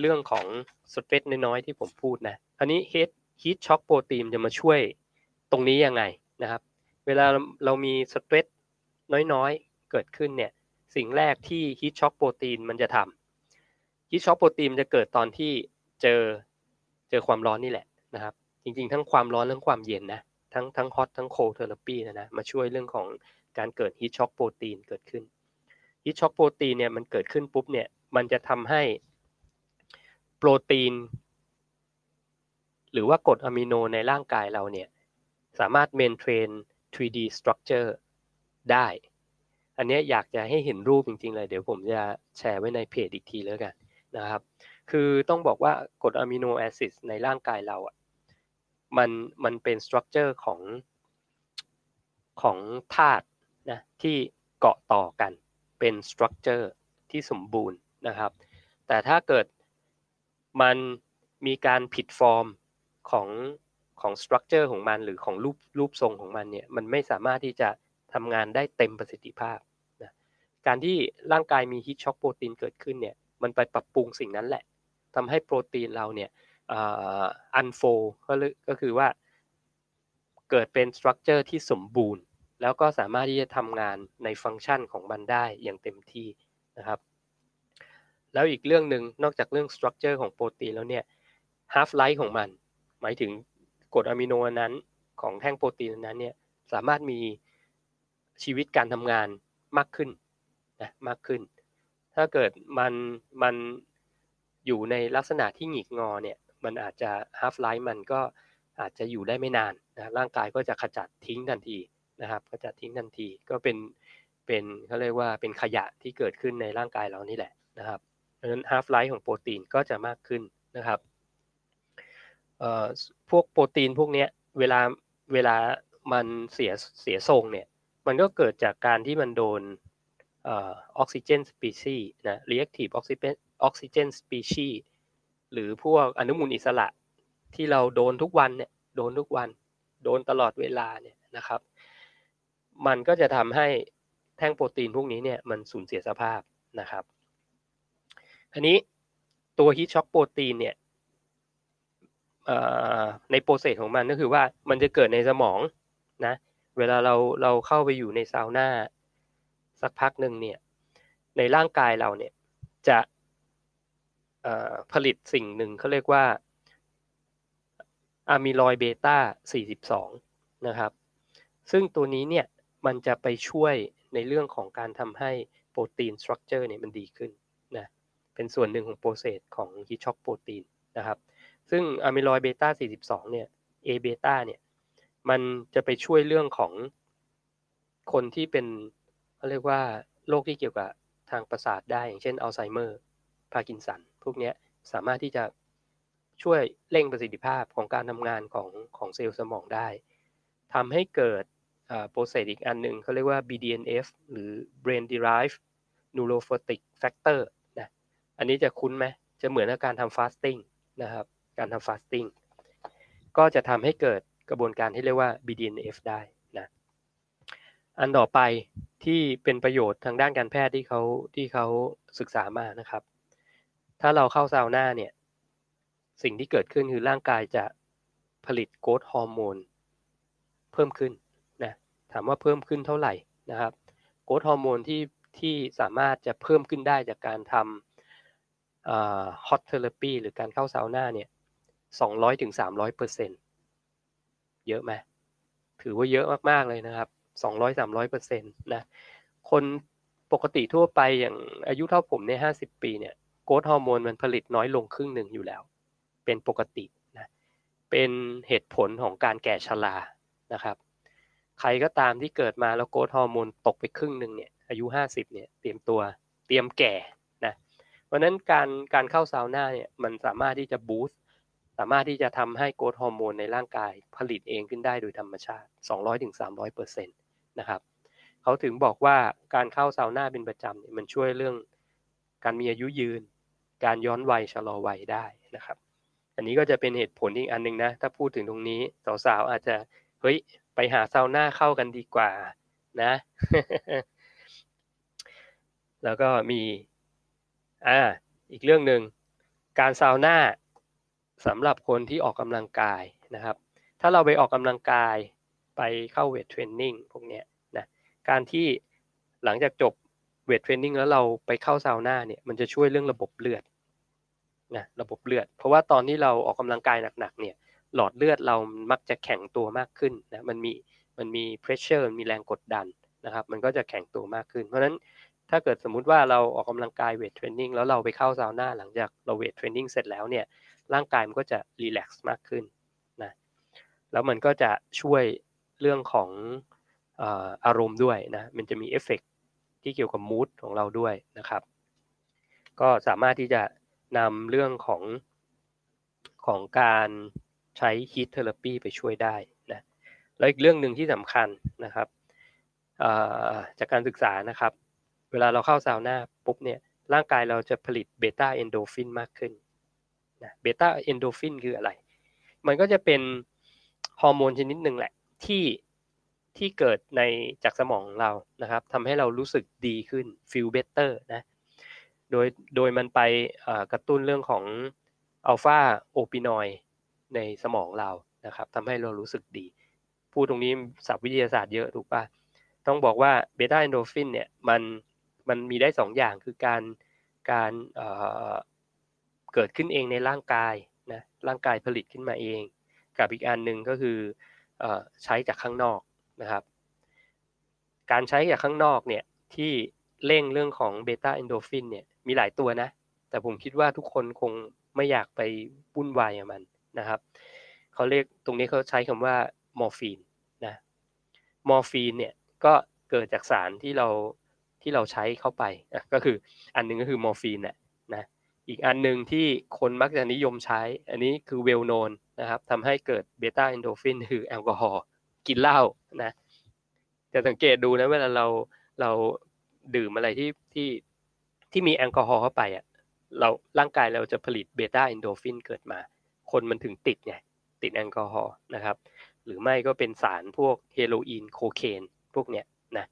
A: เรื่องของสเตรสน้อยๆที่ผมพูดนะอันนี้เฮดฮีทช็อคโปรตีนจะมาช่วยตรงนี้ยังไงนะครับ เวลาเรามีสเตรสน้อยๆ เกิดขึ้นเนี่ยสิ่งแรกที่ฮีทช็อคโปรตีนมันจะทำ heat shock protein จะเกิดตอนที่เจอเจอความร้อนนี่แหละนะครับ จริงๆ ทั้งความร้อนทั้งความเย็นนะทั้งทั้ง hot ทั้ง cold therapy นะนะมาช่วยเรื่องของการเกิด heat shock protein เกิดขึ้น heat shock protein เนี่ยมันเกิดขึ้นปุ๊บเนี่ยมันจะทำให้โปรตีน หรือว่ากรดอะมิโนในร่างกายเราเนี่ยสามารถ maintain 3D structure ได้ อันนี้อยากจะให้เห็นรูปจริงๆเลย เดี๋ยวผมจะแชร์ไว้ในเพจอีกทีแล้วกัน นะครับ คือต้องบอกว่ากรด amino acid ในร่างกายเราอะมันมันเป็น structure ของของธาตุนะที่เกาะต่อกันเป็น structure ที่สมบูรณ์นะครับ แต่ถ้าเกิดมันมีการผิดฟอร์มของของ structure ของมันหรือของรูปรูปทรงของมันเนี่ยมันไม่สามารถที่จะทำงานได้เต็มประสิทธิภาพนะการที่ร่างกายมี heat shock protein เกิดขึ้นเนี่ย มันไปปรับปรุงสิ่งนั้นแหละทำให้โปรตีนเราเนี่ย unfold ก็ก็คือว่าเกิดเป็น structure ที่สมบูรณ์ แล้วก็สามารถที่จะทำงานในฟังก์ชันของมันได้อย่างเต็มที่นะครับ แล้วอีกเรื่องหนึ่งนอกจากเรื่อง structure ของโปรตีนแล้วเนี่ย half-life ของมัน หมายถึงกรดอะมิโนนั้นของแท่งโปรตีนนั้นเนี่ยสามารถมีชีวิตการทำงานมากขึ้นนะมากขึ้น ถ้าเกิดมันมันอยู่ในลักษณะที่หงิกงอเนี่ยมันอาจจะ half life มันก็อาจจะอยู่ได้ไม่นานนะร่างกายก็จะขจัดทิ้งทันทีนะครับขจัดทิ้งทันทีก็เป็นเป็นเขาเรียกว่าเป็นขยะที่เกิดขึ้นในร่างกายเรานี่แหละนะครับดังนั้น half life ของโปรตีนก็จะมากขึ้นนะครับพวกโปรตีนพวกนี้เวลาเวลามันเสียเสียทรงเนี่ยมันก็เกิดจากการที่มันโดน ออกซิเจนสปีชีนะ reactive oxygen oxygen species หรือพวกอนุมูลอิสระที่เราโดนทุกวันเนี่ยโดนทุกวัน โดนตลอดเวลาเนี่ยนะครับ มันก็จะทำให้แท่งโปรตีนพวกนี้เนี่ยมันสูญเสียสภาพนะครับอันนี้ตัว heat shock protein เนี่ยใน process ของมันก็คือว่ามันจะเกิดในสมองนะเวลาเราเราเข้าไปอยู่ในซาวน่า สักพักหนึ่งเนี่ยในร่างกายเราเนี่ยจะผลิตสิ่งหนึ่งเขาเรียกว่า amyloid beta 42 นะครับ ซึ่งตัวนี้เนี่ยมันจะไปช่วยในเรื่องของการทำให้ protein structure เนี่ยมันดีขึ้นนะเป็นส่วนหนึ่งของ process ของ heat shock protein นะครับซึ่ง amyloid beta 42 เนี่ย A เบต้าเนี่ยมันจะไปช่วยเรื่องของคนที่เป็น เขาเรียกว่าโรคที่เกี่ยวกับทางประสาทได้อย่างเช่นอัลไซเมอร์พาร์กินสันพวกนี้สามารถที่จะช่วยเร่งประสิทธิภาพของการทำงานของของเซลล์สมองได้ทำให้เกิดโปรเซสอีกอันหนึ่งเขาเรียกว่า BDNF หรือ Brain Derived Neurophotic Factor นะอันนี้จะคุ้นไหมจะเหมือนกับการทำ fasting นะครับ การทำ fasting ก็จะทำให้เกิดกระบวนการที่เรียกว่า BDNF ได้ อันต่อไปที่เป็นประโยชน์ทางด้านการแพทย์ที่เขาที่เขาศึกษามานะครับ ถ้าเราเข้าซาวน่าเนี่ย สิ่งที่เกิดขึ้นคือร่างกายจะผลิต growth hormone เพิ่มขึ้นนะถามว่าเพิ่มขึ้นเท่าไหร่นะครับ growth hormone ที่ที่สามารถจะเพิ่มขึ้นได้จากการทำ hot therapy หรือการเข้าซาวน่าเนี่ยสองร้อยถึงสามร้อยเปอร์เซ็นต์เยอะไหมถือว่าเยอะมาก ๆ เลยนะครับ สองร้อยสามร้อยเปอร์เซ็นต์นะคนปกติทั่วไปอย่างอายุเท่าผมในห้าสิบปีเนี่ยโกรทฮอร์โมนมันผลิตน้อยลงครึ่งหนึ่งอยู่แล้ว เป็นปกตินะเป็นเหตุผลของการแก่ชรานะครับ ใครก็ตามที่เกิดมาแล้วโกรทฮอร์โมนตกไปครึ่งหนึ่งเนี่ยอายุ50เนี่ยเตรียมตัวเตรียมแก่นะเพราะนั้นการการเข้าซาวน่าเนี่ยมันสามารถที่จะบูสต์สามารถที่จะทำให้โกรทฮอร์โมนในร่างกายผลิตเองขึ้นได้โดยธรรมชาติ 200-300เปอร์เซ็นต์ นะครับเขาถึงบอกว่าการเข้าซาวน่าเป็นประจำเนี่ยมันช่วยเรื่องการมีอายุยืน การย้อนวัยชะลอวัยได้นะครับ อันนี้ก็จะเป็นเหตุผลอีกอันหนึ่งนะ ถ้าพูดถึงตรงนี้สาวๆอาจจะเฮ้ยไปหาซาวน่าเข้ากันดีกว่านะ แล้วก็มีอ่าอีกเรื่องหนึ่งการซาวน่าสำหรับคนที่ออกกำลังกายนะครับ ถ้าเราไปออกกำลังกาย ไปเข้า weight training พวกนี้นะการที่หลังจากจบ weight training แล้วเราไปเข้าซาวน่าเนี่ยมันจะช่วยเรื่องระบบเลือดนะระบบเลือด เพราะว่าตอนที่เราออกกำลังกายหนักๆเนี่ยหลอดเลือดเรามักจะแข็งตัวมากขึ้นนะมันมีมันมี pressure มีแรงกดดันนะครับมันก็จะแข็งตัวมากขึ้น เพราะฉะนั้นถ้าเกิดสมมุติว่าเราออกกำลังกาย weight training แล้วเราไปเข้าซาวน่าหลังจากเรา weight training เสร็จแล้วเนี่ยร่างกายมันก็จะ relax มากขึ้นนะแล้วมันก็จะช่วย เรื่องของอารมณ์ด้วยนะมันจะมีเอฟเฟกที่เกี่ยวกับ mood ของเราด้วยนะครับ ก็สามารถที่จะนำเรื่องของของการใช้ heat therapy ไปช่วยได้นะแล้วอีกเรื่องหนึ่งที่สำคัญนะครับจากการศึกษานะครับ เวลาเราเข้าซาวน่าปุ๊บเนี่ยร่างกายเราจะผลิต beta endorphin มากขึ้นนะ beta endorphin คืออะไร มันก็จะเป็นฮอร์โมนชนิดหนึ่งแหละ ที่ที่เกิดในจากสมองเรานะครับทำให้เรารู้สึกดีขึ้น feel better นะโดยโดยมันไปกระตุ้นเรื่องของ alpha opioid ในสมองเรานะครับทำให้เรารู้สึกดี พูดตรงนี้ศัพท์วิทยาศาสตร์เยอะถูกปะต้องบอกว่าเบต้าเอนโดฟินเนี่ยมันมันมีได้2อย่างคือการการเเกิดขึ้นเองในร่างกายนะร่างกายผลิตขึ้นมาเอง กับอีกอันหนึ่งก็คือ ใช้จากข้างนอกนะครับ การใช้จากข้างนอกเนี่ยที่เร่งเรื่องของเบต้าเอนโดฟินเนี่ยมีหลายตัวนะ แต่ผมคิดว่าทุกคนคงไม่อยากไปวุ่นวายกับมันนะครับเขาเรียกตรงนี้เขาใช้คำว่ามอร์ฟีนนะมอร์ฟีนเนี่ยก็เกิดจากสารที่เราที่เราใช้เข้าไปก็คืออันหนึงก็คือมอร์ฟีนน่ะนะ อีกอันหนึ่งที่คนมักจะนิยมใช้ อันนี้คือ well known นะครับทำให้เกิด beta endorphin คือแอลกอฮอล์กินเหล้านะจะสังเกตดูนะเวลาเราเราดื่มอะไรที่ที่ที่มีแอลกอฮอล์เข้าไปอะเราร่างกายเราจะผลิต beta endorphin เกิดมา คนมันถึงติดไงติดแอลกอฮอล์นะครับ หรือไม่ก็เป็นสารพวกเฮโรอีนโคเคนพวกเนี้ยนะ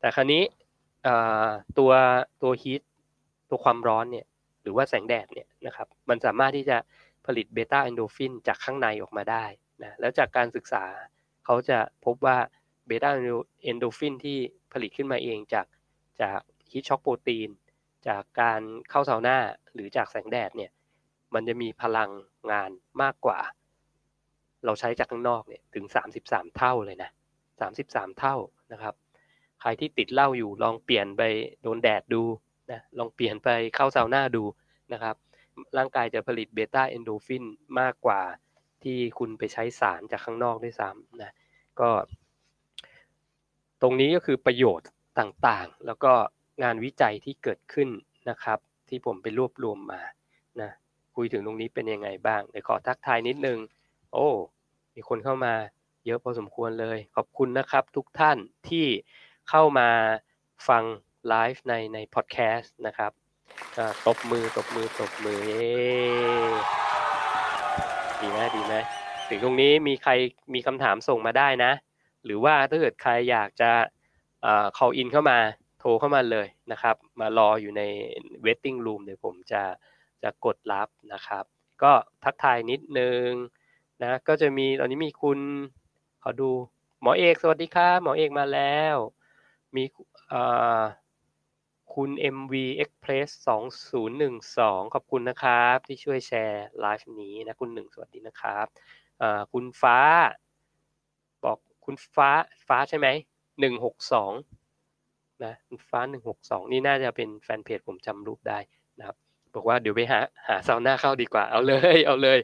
A: แต่คราวนี้ตัวตัว heat ตัวความร้อนเนี่ย หรือว่าแสงแดดเนี่ยนะครับมันสามารถที่จะผลิต beta endorphin จากข้างในออกมาได้นะแล้วจากการศึกษาเขาจะพบว่า beta endorphin ที่ผลิตขึ้นมาเองจากจาก heat shock protein จากการเข้าซาวน่าหรือจากแสงแดดเนี่ยมันจะมีพลังงานมากกว่า เราใช้จากข้างนอกเนี่ยถึง 33 เท่าเลยนะ 33 เท่านะครับ ใครที่ติดเหล้าอยู่ลองเปลี่ยนไปโดนแดดดู นะลองเปลี่ยนไปเข้าซาวน่าดูนะครับ ร่างกายจะผลิต beta endorphin มากกว่าที่คุณไปใช้สารจากข้างนอกด้วยซ้ำนะก็ ตรงนี้ก็คือประโยชน์ต่างๆ แล้วก็งานวิจัยที่เกิดขึ้นนะครับ ที่ผมไปรวบรวมมานะคุยถึงตรงนี้เป็นยังไงบ้างเดี๋ยวขอทักทายนิดนึง โอ้มีคนเข้ามาเยอะพอสมควรเลย ขอบคุณนะครับทุกท่านที่เข้ามาฟัง ไลฟ์ในในพอดแคสต์นะครับตบมือตบมือตบมือเดีไหมดีไหมถึงตรงนี้มีใครมีคำถามส่งมาได้นะ หรือว่าถ้าเกิดใครอยากจะเอ่อ call in เข้ามาโทรเข้ามาเลยนะครับ มารออยู่ใน waiting room เดี๋ยวผมจะจะกดรับนะครับ ก็ทักทายนิดนึงนะก็จะมีตอนนี้มีคุณขอดูหมอเอกสวัสดีครับหมอเอกมาแล้ว มี คุณ MV Express 2012 ขอบคุณนะครับ ที่ช่วยแชร์ไลฟ์นี้นะ คุณหนึ่งสวัสดีนะครับคุณฟ้า บอกคุณฟ้าฟ้าใช่ไหมหนึ่งหกสองนะคุณฟ้าหนึ่งหกสองนี่น่าจะเป็นแฟนเพจผมจำรูปได้นะครับ บอกว่าเดี๋ยวไปหาหาซาวน่าเข้าดีกว่า เอาเลยเอาเลย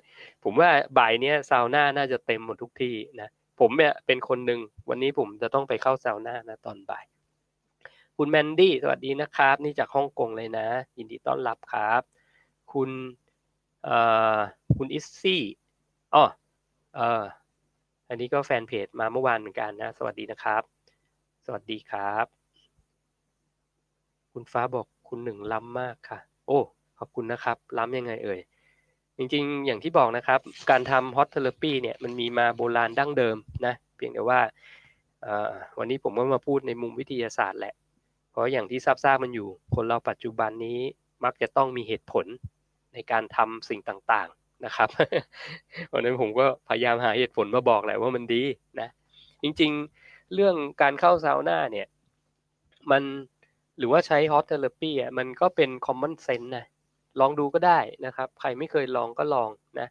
A: ผมว่าบ่ายนี้ซาวน่าน่าจะเต็มหมดทุกที่นะ ผมเนี่ยเป็นคนหนึ่งวันนี้ผมจะต้องไปเข้าซาวน่านะตอนบ่าย คุณแมนดี้สวัสดีนะครับ นี่จากฮ่องกงเลยนะ ยินดีต้อนรับครับ คุณเอ่อคุณอิซซี่อ๋อเอ่ออันนี้ก็แฟนเพจมาเมื่อวานเหมือนกันนะ สวัสดีนะครับ สวัสดีครับ คุณฟ้าบอกคุณหนึ่งล้ำมากค่ะ โอ้ ขอบคุณนะครับ ล้ำยังไงเอ่ย จริงๆ อย่างที่บอกนะครับ การทำ hot therapy เนี่ยมันมีมาโบราณดั้งเดิมนะ เพียงแต่ว่าวันนี้ผมก็มาพูดในมุมวิทยาศาสตร์แหละ เพราะอย่างที่ทราบๆมันอยู่ คนเราปัจจุบันนี้มักจะต้องมีเหตุผลในการทำสิ่งต่างๆนะครับเพราะนั้นผมก็พยายามหาเหตุผลมาบอกแหละว่ามันดีนะ จริงๆเรื่องการเข้าซาวน่าเนี่ย มันหรือว่าใช้ hot therapy อะมันก็เป็น common sense นะลองดูก็ได้นะครับ ใครไม่เคยลองก็ลองนะ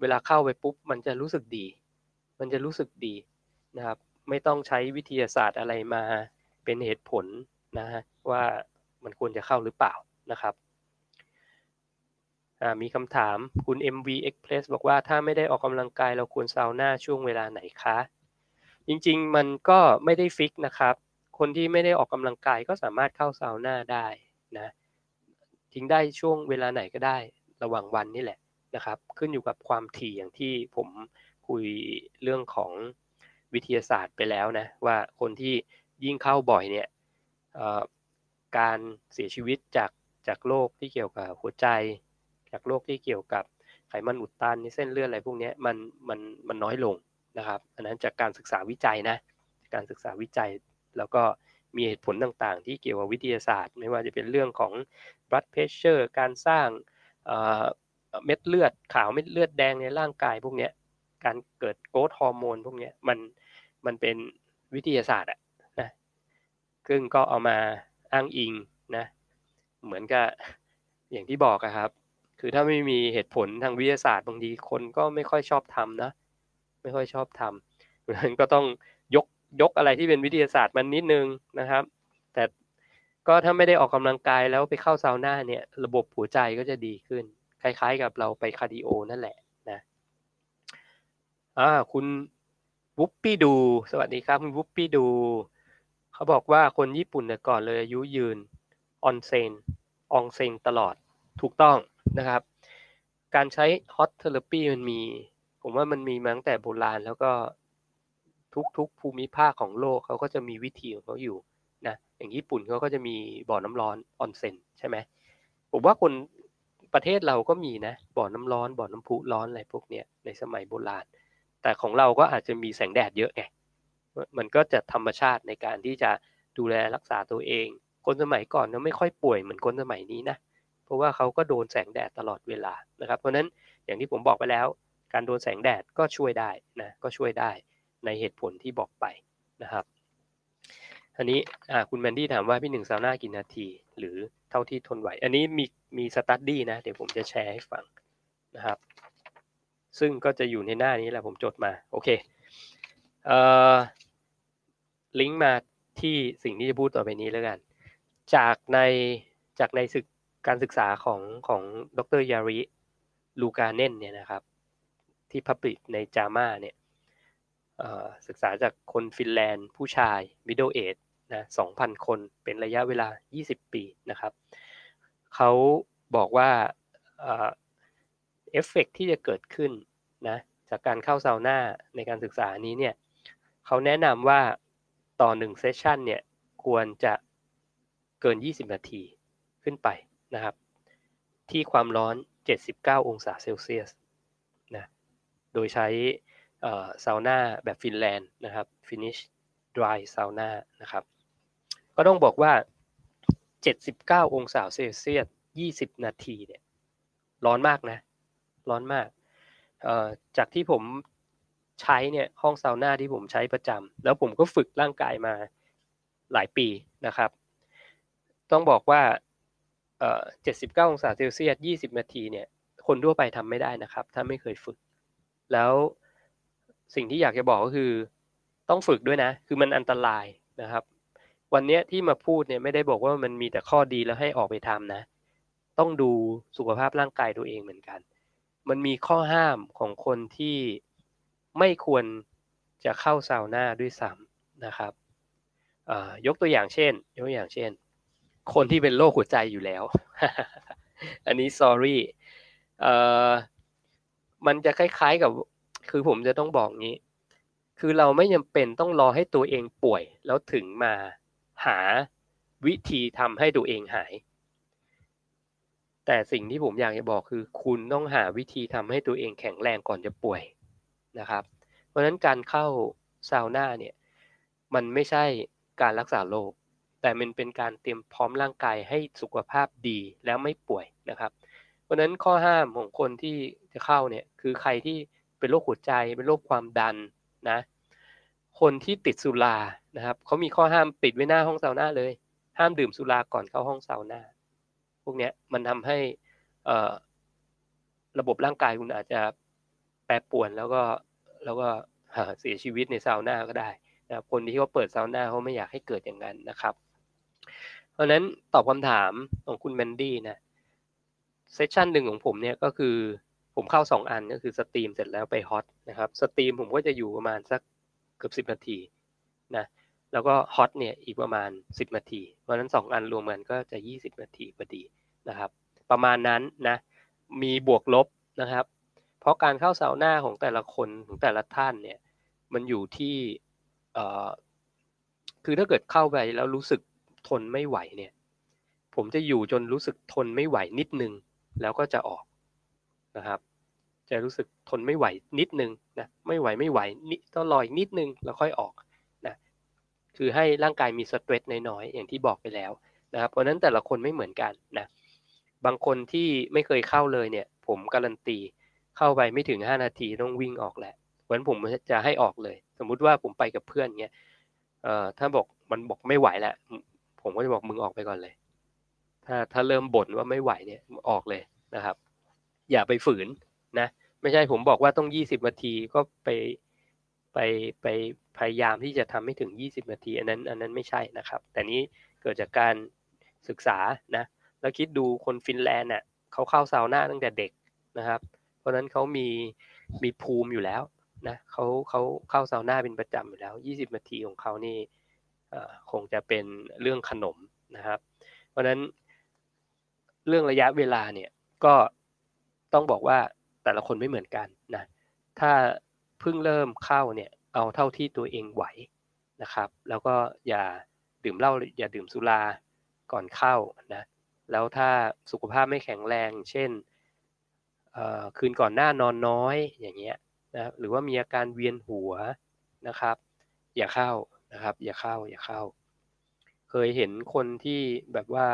A: เวลาเข้าไปปุ๊บมันจะรู้สึกดี มันจะรู้สึกดีนะครับ ไม่ต้องใช้วิทยาศาสตร์อะไรมาเป็นเหตุผล นะฮะว่ามันควรจะเข้าหรือเปล่านะครับมีคำถามคุณ MV Express บอกว่าถ้าไม่ได้ออกกำลังกายเราควรซาวน่าช่วงเวลาไหนคะ จริงๆมันก็ไม่ได้ฟิกนะครับ คนที่ไม่ได้ออกกำลังกายก็สามารถเข้าซาวน่าได้นะทิ้งได้ช่วงเวลาไหนก็ได้ระหว่างวันนี่แหละนะครับ ขึ้นอยู่กับความถี่อย่างที่ผมคุยเรื่องของวิทยาศาสตร์ไปแล้วนะว่าคนที่ยิ่งเข้าบ่อยเนี่ย การเสียชีวิตจากจากโรคที่เกี่ยวกับหัวใจ จากโรคที่เกี่ยวกับไขมันอุดตันในเส้นเลือดอะไรพวกนี้มันมันมันน้อยลงนะครับอันนั้นจากการศึกษาวิจัยนะการศึกษาวิจัยแล้วก็มีเหตุผลต่างๆ ที่เกี่ยวกับวิทยาศาสตร์ ไม่ว่าจะเป็นเรื่องของ blood pressure การสร้างเม็ดเลือดขาวเม็ดเลือดแดงในร่างกายพวกนี้การเกิดโกรทฮอร์โมนพวกนี้มันมันเป็นวิทยาศาสตร์อะนะ ซึ่งก็เอามาอ้างอิงนะเหมือนกับอย่างที่บอกครับ คือถ้าไม่มีเหตุผลทางวิทยาศาสตร์บางทีคนก็ไม่ค่อยชอบทำนะ ไม่ค่อยชอบทำเพราะฉะนั้นก็ต้องยกยกอะไรที่เป็นวิทยาศาสตร์มันนิดนึงนะครับ แต่ก็ถ้าไม่ได้ออกกำลังกายแล้วไปเข้าซาวน่าเนี่ยระบบหัวใจก็จะดีขึ้น คล้ายๆ กับเราไป cardio นั่นแหละนะอ่าคุณวุปปี้ดู สวัสดีครับ คุณวุปปี้ดู เขาบอกว่าคนญี่ปุ่นแต่ก่อนเลยอายุยืนออนเซนอองเซนตลอดถูกต้องนะครับ การใช้ hot therapy มันมี ผมว่ามันมีมาตั้งแต่โบราณแล้วก็ทุกๆภูมิภาคของโลกเขาก็จะมีวิธีของเขาอยู่นะอย่างญี่ปุ่นเขาก็จะมีบ่อน้ำร้อนออนเซนใช่ไหมผมว่าคนประเทศเราก็มีนะบ่อน้ำร้อนบ่อน้ำพุร้อนอะไรพวกเนี้ยในสมัยโบราณ แต่ของเราก็อาจจะมีแสงแดดเยอะไง มันก็จะธรรมชาติในการที่จะดูแลรักษาตัวเอง คนสมัยก่อนเนี่ยไม่ค่อยป่วยเหมือนคนสมัยนี้นะเพราะว่าเขาก็โดนแสงแดดตลอดเวลานะครับ เพราะนั้นอย่างที่ผมบอกไปแล้ว การโดนแสงแดดก็ช่วยได้นะก็ช่วยได้ในเหตุผลที่บอกไปนะครับอันนี้คุณแมนดี้ถามว่าพี่หนึ่งซาวน่ากี่นาที หรือเท่าที่ทนไหว อันนี้มีมีสตัดดี้นะ เดี๋ยวผมจะแชร์ให้ฟังนะครับ ซึ่งก็จะอยู่ในหน้านี้แหละผมจดมา โอเค เอ่อลิงก์มาที่สิ่งที่จะพูดต่อไปนี้แล้วกัน จากในจากในศึกการศึกษาของของดรยาริลูกาเนนเนี่ยนะครับ ที่พับลิชในจามาเนี่ยศึกษาจากคนฟินแลนด์ ผู้ชาย middle age นะ2,000 คนเป็นระยะเวลา 20 ปีนะครับ เขาบอกว่าเอฟเฟกที่จะเกิดขึ้นนะจากการเข้าซาวน่าในการศึกษานี้เนี่ย เขาแนะนำว่าต่อหนึ่ง session เนี่ยควรจะเกิน 20 นาทีขึ้นไปนะครับ ที่ความร้อน 79 องศาเซลเซียสนะโดยใช้ซาวน่าแบบฟินแลนด์นะครับ Finnish dry sauna นะครับ ก็ต้องบอกว่า 79 องศาเซลเซียส 20 นาทีเนี่ยร้อนมากนะ ร้อนมากจากที่ผม ใช้เนี่ยห้องซาวน่าที่ผมใช้ประจำแล้วผมก็ฝึกร่างกายมาหลายปีนะครับ ต้องบอกว่า79 องศาเซลเซียส 20 นาทีเนี่ย คนทั่วไปทำไม่ได้นะครับ ถ้าไม่เคยฝึก แล้วสิ่งที่อยากจะบอกก็คือ ต้องฝึกด้วยนะ คือมันอันตรายนะครับ วันนี้ที่มาพูดเนี่ยไม่ได้บอกว่ามันมีแต่ข้อดีแล้วให้ออกไปทำนะ ต้องดูสุขภาพร่างกายตัวเองเหมือนกัน มันมีข้อห้ามของคนที่ ไม่ควรจะเข้าซาวน่าด้วยซ้ำนะครับยกตัวอย่างเช่น ยกตัวอย่างเช่น คนที่เป็นโรคหัวใจอยู่แล้ว อันนี้ sorry มันจะคล้ายๆกับ คือผมจะต้องบอกงี้ คือเราไม่จำเป็นต้องรอให้ตัวเองป่วย แล้วถึงมาหาวิธีทำให้ตัวเองหาย แต่สิ่งที่ผมอยากจะบอกคือ คุณต้องหาวิธีทำให้ตัวเองแข็งแรงก่อนจะป่วย นะครับ เพราะฉะนั้นการเข้าซาวน่าเนี่ยมันไม่ใช่การรักษาโรคแต่มันเป็นการเตรียมพร้อมร่างกายให้สุขภาพดีแล้วไม่ป่วยนะครับ เพราะฉะนั้นข้อห้ามของคนที่จะเข้าเนี่ยคือใครที่เป็นโรคหัวใจเป็นโรคความดันนะคนที่ติดสุรานะครับเขามีข้อห้ามปิดไว้หน้าห้องซาวน่าเลย ห้ามดื่มสุราก่อนเข้าห้องซาวน่าพวกนี้มันทำให้ระบบร่างกายคุณอาจจะ แปรปวนแล้วก็แล้วก็เสียชีวิตในซาวน่าก็ได้นะครับคนที่เขาเปิดซาวน่าเขาไม่อยากให้เกิดอย่างนั้นนะครับ เพราะนั้นตอบคำถามของคุณแมนดี้นะ session หนึ่งของผมเนี่ยก็คือผมเข้าสองอันก็คือ steam เสร็จแล้วไป hot นะครับ steam ผมก็จะอยู่ประมาณสักเกือบสิบนาทีนะแล้วก็ hot เนี่ยอีกประมาณ 10 นาที เพราะนั้น 2 อันรวมกันก็จะ 20 นาทีพอดีนะครับ ประมาณนั้นนะมีบวกลบนะครับ เพราะการเข้าซาวน่าของแต่ละคนของแต่ละท่านเนี่ยมันอยู่ที่เออคือถ้าเกิดเข้าไปแล้วรู้สึกทนไม่ไหวเนี่ยผมจะอยู่จนรู้สึกทนไม่ไหวนิดนึง แล้วก็จะออกนะครับ จะรู้สึกทนไม่ไหวนิดนึงนะไม่ไหวไม่ไหวนิดต้องรออีกนิดนึงแล้วค่อยออกนะคือให้ร่างกายมีสเตรสน้อยๆอย่างที่บอกไปแล้วนะครับเพราะนั้นแต่ละคนไม่เหมือนกันนะบางคนที่ไม่เคยเข้าเลยเนี่ย ผมการันตี เข้าไปไม่ถึง 5 นาทีต้องวิ่งออกแหละเพราะนั้นผมจะให้ออกเลย สมมุติว่าผมไปกับเพื่อนเงี้ยเอ่อถ้าบอกมันบอกไม่ไหวแล้วผมก็จะบอกมึงออกไปก่อนเลย ถ้าถ้าเริ่มบ่นว่าไม่ไหวเนี่ยออกเลยนะครับ อย่าไปฝืนนะ ไม่ใช่ผมบอกว่าต้อง 20 นาทีก็ไปไปไปพยายามที่จะทำให้ถึง 20 นาที อันนั้นอันนั้นไม่ใช่นะครับ แต่นี้เกิดจากการศึกษานะ แล้วคิดดูคนฟินแลนด์เน่ะเขาเข้าซาวน่าตั้งแต่เด็กนะครับ เพราะนั้นเขามีมีภูมิอยู่แล้วนะเขาเขาเข้าซาวน่าเป็นประจำอยู่แล้ว 20 นาทีของเขานี่คงจะเป็นเรื่องขนมนะครับ เพราะฉะนั้นเรื่องระยะเวลาเนี่ยก็ต้องบอกว่าแต่ละคนไม่เหมือนกันนะถ้าเพิ่งเริ่มเข้าเนี่ยเอาเท่าที่ตัวเองไหวนะครับ แล้วก็อย่าดื่มเหล้าอย่าดื่มสุราก่อนเข้านะแล้วถ้าสุขภาพไม่แข็งแรง เช่น คืนก่อนหน้านอนน้อยอย่างเงี้ยนะหรือว่ามีอาการเวียนหัวนะครับ อย่าเข้านะครับ อย่าเข้าอย่าเข้า เคยเห็นคนที่แบบว่า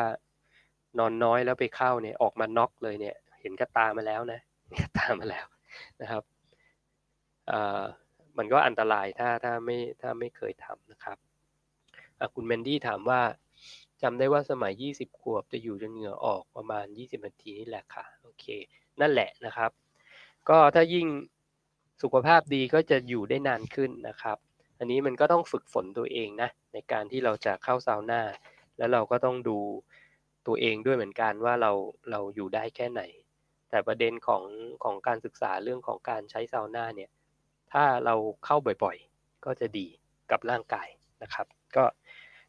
A: นอนน้อยแล้วไปเข้าเนี่ยออกมาน็อกเลยเนี่ย เห็นกระตามาแล้วนะกระตามาแล้วนะครับมันก็อันตรายถ้าถ้าไม่ถ้าไม่เคยทำนะครับคุณเมนดี้ถามว่าจำได้ว่าสมัย 20 ขวบจะอยู่จนเหงื่อออกประมาณ 20 นาทีนี่แหละค่ะ โอเค นั่นแหละนะครับ ก็ถ้ายิ่งสุขภาพดีก็จะอยู่ได้นานขึ้นนะครับ อันนี้มันก็ต้องฝึกฝนตัวเองนะในการที่เราจะเข้าซาวน่าแล้วเราก็ต้องดูตัวเองด้วยเหมือนกันว่าเราเราอยู่ได้แค่ไหน แต่ประเด็นของของการศึกษาเรื่องของการใช้ซาวน่าเนี่ย ถ้าเราเข้าบ่อยๆ ก็จะดีกับร่างกายนะครับ ก็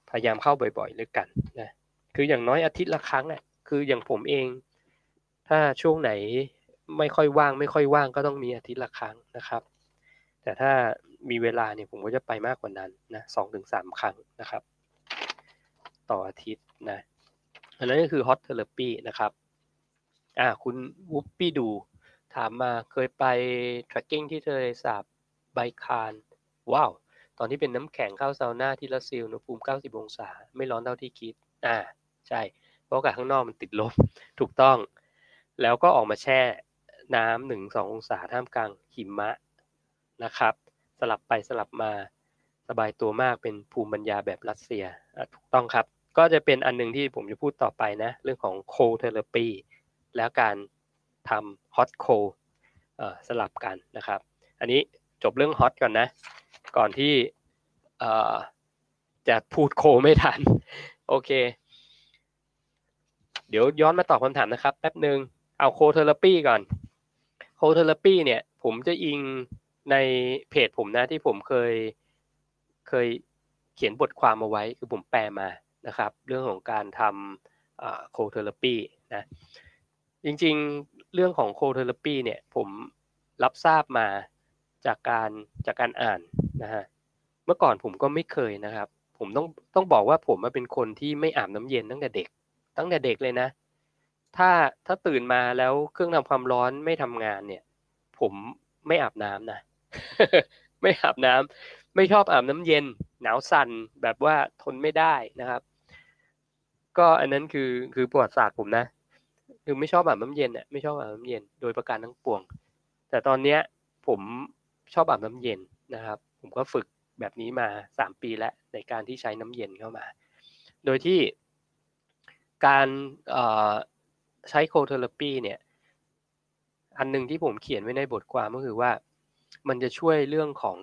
A: พยายามเข้าบ่อยๆด้วยกันนะคืออย่างน้อยอาทิตย์ละครั้งอะคืออย่างผมเอง ถ้าช่วงไหนไม่ค่อยว่าง ไม่ค่อยว่างก็ต้องมีอาทิตย์ละครั้งนะครับ แต่ถ้ามีเวลาเนี่ยผมก็จะไปมากกว่านั้นนะสองถึงสามครั้งนะครับ ต่ออาทิตย์นะอันนั้นก็คือ hot therapy นะครับอ่าคุณวุปปี้ดูถามมาเคยไป trekking ที่ทะเลสาบไบคานว้าวตอนที่เป็นน้ำแข็งเข้าซาวน่าที่รัสเซียอุณหภูมิ 90 องศา ไม่ร้อนเท่าที่คิด อ่า ใช่ เพราะอากาศข้างนอกมันติดลบ ถูกต้อง แล้วก็ออกมาแช่น้ำหนึ่งสององศาท่ามกลางหิมะนะครับ สลับไปสลับมาสบายตัวมากเป็นภูมิปัญญาแบบรัสเซียถูกต้องครับ ก็จะเป็นอันนึงที่ผมจะพูดต่อไปนะ เรื่องของ cold therapy แล้วการทำ hot cold สลับกันนะครับ อันนี้จบเรื่อง hot ก่อนนะ ก่อนที่จะพูดโคไม่ทัน โอเค เดี๋ยวย้อนมาตอบคำถามนะครับแป๊บหนึ่ง เอา cold therapy ก่อน cold therapy เนี่ย ผมจะอิงในเพจผมนะที่ผมเคยเคยเขียนบทความเอาไว้คือผมแปลมานะครับ เรื่องของการทำ cold therapy นะจริงๆเรื่องของ cold therapy เนี่ยผมรับทราบมาจากการจากการอ่านนะฮะเมื่อก่อนผมก็ไม่เคยนะครับ ผมต้องต้องบอกว่าผมเป็นคนที่ไม่อาบน้ำเย็นตั้งแต่เด็ก ตั้งแต่เด็กเลยนะ ถ้าถ้าตื่นมาแล้วเครื่องทำความร้อนไม่ทำงานเนี่ย ผมไม่อาบน้ำนะไม่อาบน้ำไม่ชอบอาบน้ำเย็น หนาวสั่นแบบว่าทนไม่ได้นะครับ ก็อันนั้นคือคือประวัติศาสตร์ผมนะคือไม่ชอบอาบน้ำเย็นเนี่ยไม่ชอบอาบน้ำเย็นโดยประการทั้งปวง แต่ตอนเนี้ยผมชอบอาบน้ำเย็นนะครับ ผมก็ฝึกแบบนี้มา3ปีแล้วในการที่ใช้น้ำเย็นเข้ามา โดยที่การ ใช้ cold therapy เนี่ย อันหนึ่งที่ผมเขียนไว้ในบทความก็คือว่า มันจะช่วยเรื่องของ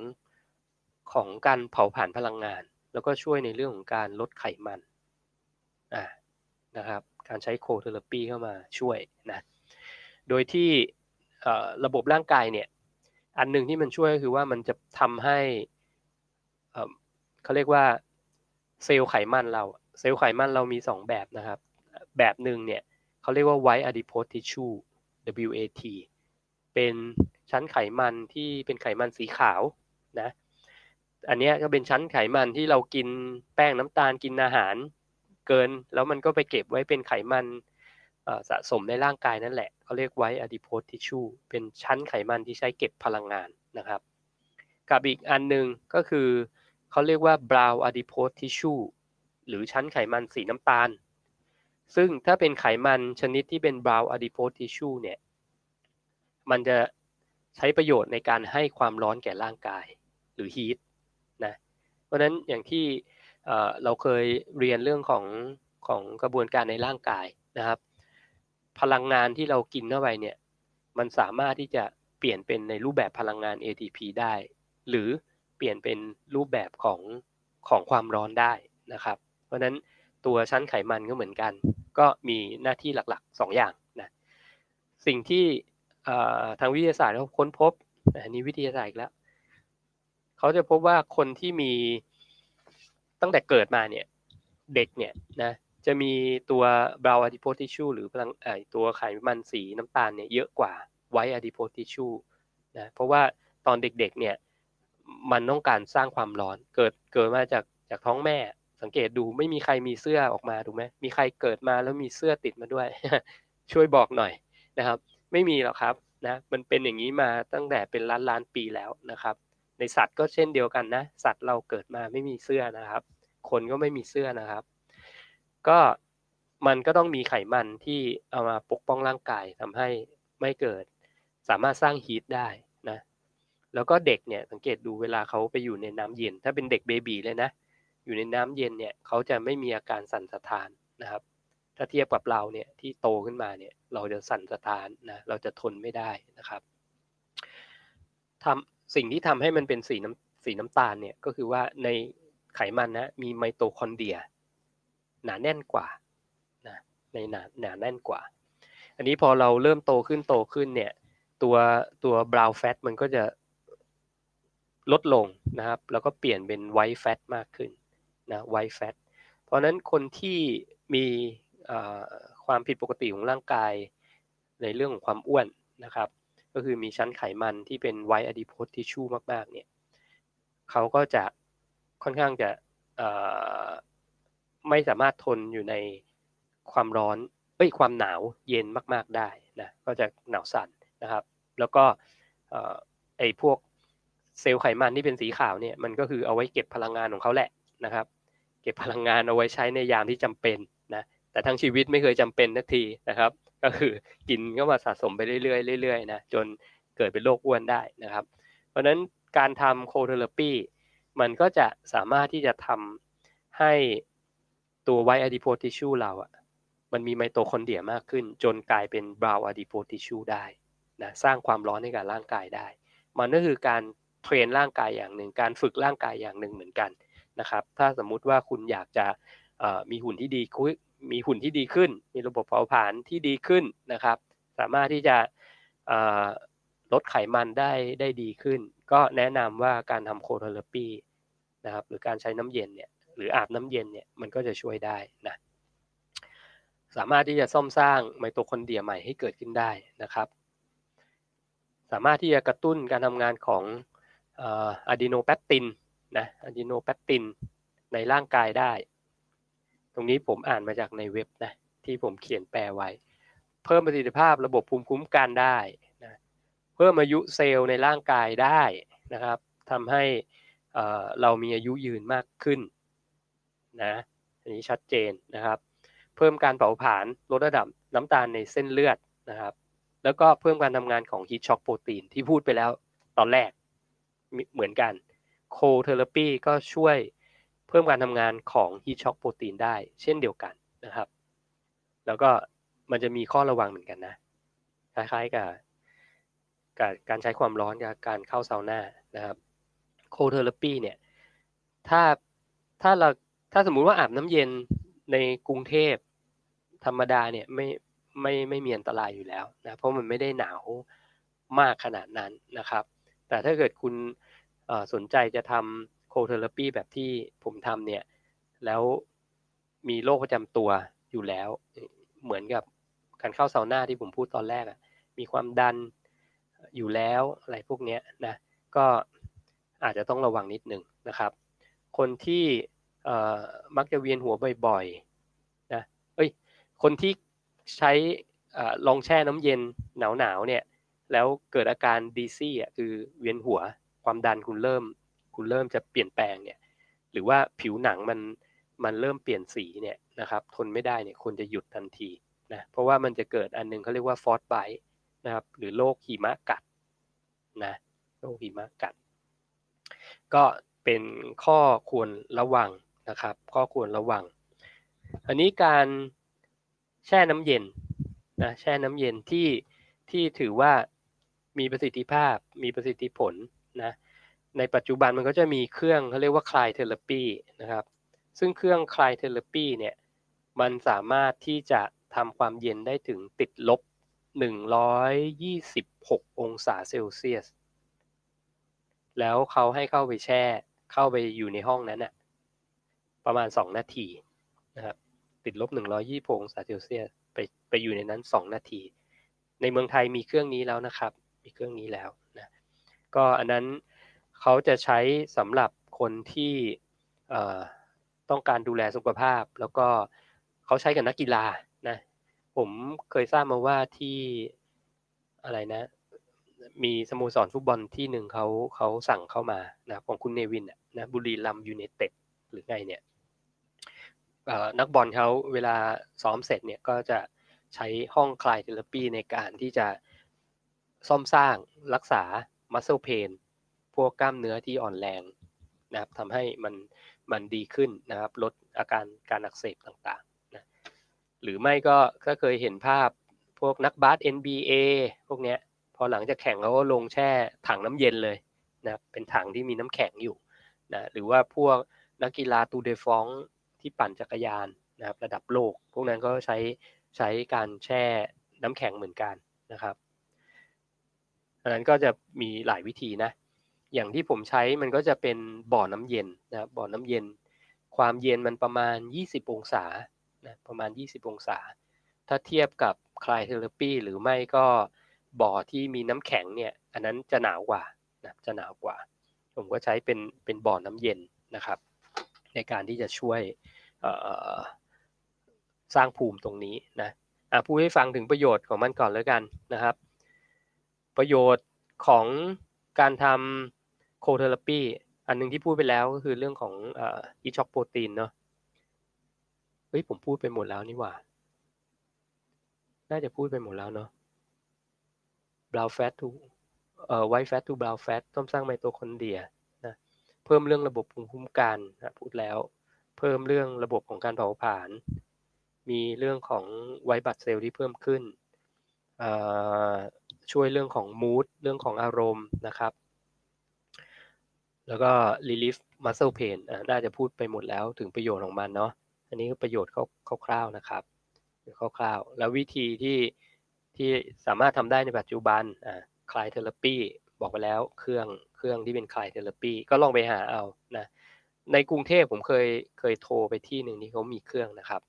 A: ของการเผาผลาญพลังงาน แล้วก็ช่วยในเรื่องของการลดไขมันอ่านะครับ การใช้ cold therapy เข้ามาช่วยนะ โดยที่ระบบร่างกายเนี่ย อันหนึ่งที่มันช่วยก็คือว่ามันจะทำให้เขาเรียกว่าเซลล์ไขมันเรา เซลล์ไขมันเรามี 2 แบบนะครับ แบบหนึ่งเนี่ย เขาเรียกว่า white adipose tissue WAT เป็นชั้นไขมันที่เป็นไขมันสีขาวนะ อันนี้ก็เป็นชั้นไขมันที่เรากินแป้งน้ำตาลกินอาหารเกิน แล้วมันก็ไปเก็บไว้เป็นไขมันสะสมในร่างกายนั่นแหละเขาเรียกไว้ adipose tissue เป็นชั้นไขมันที่ใช้เก็บพลังงานนะครับ กับอีกอันหนึ่งก็คือเขาเรียกว่า brown adipose tissue หรือชั้นไขมันสีน้ำตาล ซึ่งถ้าเป็นไขมันชนิดที่เป็น brown adipose tissue เนี่ย มันจะใช้ประโยชน์ในการให้ความร้อนแก่ร่างกายหรือ heat นะ เพราะนั้นอย่างที่เราเคยเรียนเรื่องของของกระบวนการในร่างกายนะครับ พลังงานที่เรากินเข้าไปเนี่ย มันสามารถที่จะเปลี่ยนเป็นในรูปแบบพลังงาน ATP ได้ หรือเปลี่ยนเป็นรูปแบบของของความร้อนได้นะครับ เพราะนั้น ตัวชั้นไขมันก็เหมือนกัน ก็มีหน้าที่หลักๆ 2 อย่างนะสิ่งที่ทางวิทยาศาสตร์เขาค้นพบอันนี้วิทยาศาสตร์อีกแล้วเขาจะพบว่าคนที่มีตั้งแต่เกิดมาเนี่ยเด็กเนี่ยนะจะมีตัว brown adipose tissue หรือพลังตัวไขมันสีน้ำตาลเนี่ยเยอะกว่า white adipose tissue นะเพราะว่าตอนเด็กๆเนี่ยมันต้องการสร้างความร้อนเกิดเกิดมาจากจากท้องแม่ สังเกตดูไม่มีใครมีเสื้อออกมาถูกไหมมีใครเกิดมาแล้วมีเสื้อติดมาด้วย ช่วยบอกหน่อยนะครับ ไม่มีหรอกครับนะมันเป็นอย่างนี้มาตั้งแต่เป็นล้านล้านปีแล้วนะครับ ในสัตว์ก็เช่นเดียวกันนะ สัตว์เราเกิดมาไม่มีเสื้อนะครับ คนก็ไม่มีเสื้อนะครับ ก็มันก็ต้องมีไขมันที่เอามาปกป้องร่างกายทำให้ไม่เกิด สามารถสร้างฮีทได้นะแล้วก็เด็กเนี่ยสังเกตดูเวลาเขาไปอยู่ในน้ำเย็น ถ้าเป็นเด็กเบบีเลยนะ อยู่ในน้ำเย็นเนี่ยเขาจะไม่มีอาการสั่นสะท้านนะครับ ถ้าเทียบกับเราเนี่ยที่โตขึ้นมาเนี่ยเราจะสั่นสะท้านนะเราจะทนไม่ได้นะครับทำสิ่งที่ทำให้มันเป็นสีน้ำสีน้ำตาลเนี่ยก็คือว่าในไขมันนะมีไมโตคอนเดรียหนาแน่นกว่านะในหนาหนาแน่นกว่า อันนี้พอเราเริ่มโตขึ้นโตขึ้นเนี่ยตัวตัว brown fat มันก็จะลดลงนะครับ แล้วก็เปลี่ยนเป็น white fat มากขึ้น นะ white fat เพราะนั้นคนที่มีความผิดปกติของร่างกายในเรื่องของความอ้วนนะครับ ก็คือมีชั้นไขมันที่เป็น white adipose tissueมากๆเนี่ยเขาก็จะค่อนข้างจะไม่สามารถทนอยู่ในความร้อนเอ้ยความหนาวเย็นมาก ๆได้นะก็จะหนาวสั่นนะครับ แล้วก็ไอ้พวกเซลล์ไขมันที่เป็นสีขาวเนี่ยมันก็คือเอาไว้เก็บพลังงานของเขาแหละนะครับ เก็บพลังงานเอาไว้ใช้ในยามที่จำเป็นนะแต่ทั้งชีวิตไม่เคยจำเป็นนักทีนะครับ ก็คือกินก็มาสะสมไปเรื่อยๆเรื่อยๆนะจนเกิดเป็นโรคอ้วนได้นะครับ เพราะฉะนั้นการทำ cold therapy มันก็จะสามารถที่จะทำให้ตัว white adipose tissue เราอะมันมีไมโตคอนเดรียมากขึ้น จนกลายเป็น brown adipose tissue ได้นะสร้างความร้อนให้กับร่างกายได้ มันก็คือการ train ร่างกายอย่างหนึ่ง การฝึกร่างกายอย่างหนึ่งเหมือนกัน นะครับ ถ้าสมมุติว่าคุณอยากจะมีหุ่นที่ดีมีหุ่นที่ดีขึ้น มีระบบเผาผลาญที่ดีขึ้นนะครับ สามารถที่จะลดไขมันได้ได้ดีขึ้น ก็แนะนำว่าการทำ cold therapy นะครับหรือการใช้น้ำเย็นเนี่ยหรืออาบน้ำเย็นเนี่ยมันก็จะช่วยได้นะสามารถที่จะซ่อมสร้างไมโตคอนเดรียใหม่ให้เกิดขึ้นได้นะครับ สามารถที่จะกระตุ้นการทำงานของ adiponectin นะ adiponectin ในร่างกายได้ ตรงนี้ผมอ่านมาจากในเว็บนะที่ผมเขียนแปลไว้ เพิ่มประสิทธิภาพระบบภูมิคุ้มกันได้นะเพิ่มอายุเซลล์ในร่างกายได้นะครับทำให้เรามีอายุยืนมากขึ้นนะอันนี้ชัดเจนนะครับ เพิ่มการเผาผลาญลดระดับน้ำตาลในเส้นเลือดนะครับ แล้วก็เพิ่มการทำงานของฮีทช็อกโปรตีนที่พูดไปแล้วตอนแรกเหมือนกัน cold therapy ก็ช่วยเพิ่มการทำงานของ heat shock protein ได้เช่นเดียวกันนะครับ แล้วก็มันจะมีข้อระวังเหมือนกันนะ คล้ายๆกับกับการใช้ความร้อนกับการเข้าซาวน่านะครับ cold therapy เนี่ยถ้าถ้าเราถ้าสมมุติว่าอาบน้ำเย็นในกรุงเทพธรรมดาเนี่ยไม่ไม่ไม่มีอันตรายอยู่แล้วนะเพราะมันไม่ได้หนาวมากขนาดนั้นนะครับ แต่ถ้าเกิดคุณ สนใจจะทำ cold therapy แบบที่ผมทำเนี่ย แล้วมีโรคประจำตัวอยู่แล้ว เหมือนกับการเข้าซาวน่าที่ผมพูดตอนแรกอะมีความดันอยู่แล้วอะไรพวกนี้นะก็อาจจะต้องระวังนิดหนึ่งนะครับ คนที่มักจะเวียนหัวบ่อยๆนะเอ้ยคนที่ใช้ลองแช่น้ำเย็นหนาวๆเนี่ยแล้วเกิดอาการดีซี่อะคือเวียนหัว ความดันคุณเริ่ม คุณเริ่มจะเปลี่ยนแปลงเนี่ย หรือว่าผิวหนังมันมันเริ่มเปลี่ยนสีเนี่ยนะครับ ทนไม่ได้เนี่ยควรจะหยุดทันทีนะเพราะว่ามันจะเกิดอันนึงเขาเรียกว่าฟอสไบนะครับหรือโรคหิมะกัดนะโรคหิมะกัด ก็เป็นข้อควรระวังนะครับ ข้อควรระวัง อันนี้การแช่น้ำเย็นนะแช่น้ำเย็นที่ที่ถือว่ามีประสิทธิภาพมีประสิทธิผล นะในปัจจุบันมันก็จะมีเครื่องเขาเรียกว่า cryotherapy นะครับซึ่งเครื่อง cryotherapy เนี่ยมันสามารถที่จะทำความเย็นได้ถึงติดลบ 126 องศาเซลเซียส แล้วเขาให้เข้าไปแช่ เข้าไปอยู่ในห้องนั้นน่ะประมาณ 2 นาทีนะครับติดลบ 120องศาเซลเซียสไปไปอยู่ในนั้น 2 นาที ในเมืองไทยมีเครื่องนี้แล้วนะครับ มีเครื่องนี้แล้ว ก็อันนั้นเขาจะใช้สำหรับคนที่ต้องการดูแลสุขภาพ แล้วก็เขาใช้กับนักกีฬานะผมเคยทราบมาว่าที่อะไรนะ มีสโมสรฟุตบอลที่หนึ่งเขาเขาสั่งเข้ามานะของคุณเนวินนะบุรีรัมย์ยูไนเต็ดหรือไงเนี่ยนักบอลเขาเวลาซ้อมเสร็จเนี่ยก็จะใช้ห้อง cryotherapy ในการที่จะซ่อมสร้างรักษา muscle pain พวกกล้ามเนื้อที่อ่อนแรงนะครับทำให้มันมันดีขึ้นนะครับ ลดอาการการอักเสบต่างๆนะหรือไม่ก็ก็เคยเห็นภาพพวกนักบาส NBA พวกเนี้ยพอหลังจากแข่งเขาก็ลงแช่ถังน้ำเย็นเลยนะเป็นถังที่มีน้ำแข็งอยู่นะหรือว่าพวกนักกีฬาตูเดฟองที่ปั่นจักรยานนะครับระดับโลก พวกนั้นก็ใช้ใช้การแช่น้ำแข็งเหมือนกันนะครับ อันนั้นก็จะมีหลายวิธีนะ อย่างที่ผมใช้มันก็จะเป็นบ่อน้ำเย็นนะบ่อน้ำเย็น ความเย็นมันประมาณ 20 องศานะประมาณ 20 องศา ถ้าเทียบกับคลายเทอร์ปีหรือไม่ก็บ่อที่มีน้ำแข็งเนี่ย อันนั้นจะหนาวกว่านะจะหนาวกว่า ผมก็ใช้เป็นเป็นบ่อน้ำเย็นนะครับ ในการที่จะช่วยสร้างภูมิตรงนี้นะพูดให้ฟังถึงประโยชน์ของมันก่อนแล้วกันนะครับ ประโยชน์ของการทำ cold therapy อันนึงที่พูดไปแล้วก็คือเรื่องของ heat shock protein เนาะเฮ้ยผมพูดไปหมดแล้วนี่หว่า น่าจะพูดไปหมดแล้วเนาะ brown fat to เอ่อ white fat to brown fat ต้องสร้างไมโตคอนเดรียนะเพิ่มเรื่องระบบภูมิคุ้มกันนะพูดแล้ว เพิ่มเรื่องระบบของการเผาผลาญมีเรื่องของ white blood cell ที่เพิ่มขึ้น ช่วยเรื่องของมูดเรื่องของอารมณ์นะครับ แล้วก็ relief muscle pain น่าจะพูดไปหมดแล้วถึงประโยชน์ของมันเนาะอันนี้ก็ประโยชน์คร่าวๆนะครับคร่าวๆ แล้ววิธีที่ที่สามารถทำได้ในปัจจุบันคลายเทเลปีบอกไปแล้วเครื่องเครื่องที่เป็นคลายเทเลปีก็ลองไปหาเอานะในกรุงเทพผมเคยเคยโทรไปที่หนึ่งที่เขามีเครื่องนะครับ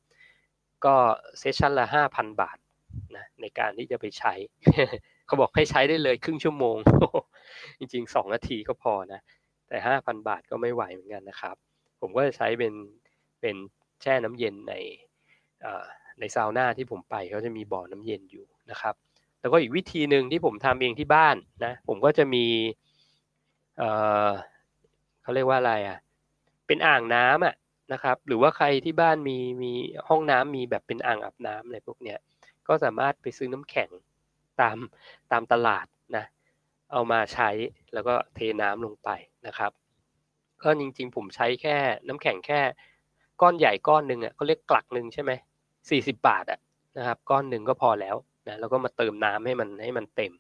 A: ก็เซสชันละห้าพันบาท นะในการที่จะไปใช้ เขาบอกให้ใช้ได้เลยครึ่งชั่วโมง จริงๆสองนาทีก็พอนะ แต่ห้าพันบาทก็ไม่ไหวเหมือนกันนะครับ ผมก็จะใช้เป็นเป็นแช่น้ำเย็นในในซาวน่าที่ผมไปเขาจะมีบ่อน้ำเย็นอยู่นะครับ แล้วก็อีกวิธีหนึ่งที่ผมทำเองที่บ้านนะ ผมก็จะมีเเขาเรียกว่าอะไรอะ เป็นอ่างน้ำอะนะครับ หรือว่าใครที่บ้านมีมีห้องน้ำมีแบบเป็นอ่างอาบน้ำอะไรพวกเนี้ย ก็สามารถไปซื้อน้ำแข็งตามตามตลาดนะเอามาใช้แล้วก็เทน้ำลงไปนะครับก็จริงๆ ผมใช้แค่น้ำแข็งแค่ ก้อนใหญ่ก้อนหนึ่งอะเขาเรียกกลักหนึ่งใช่ไหมสี่สิบบาทอะนะครับ ก้อนหนึ่งก็พอแล้วนะแล้วก็มาเติมน้ำให้มันให้มันเต็ม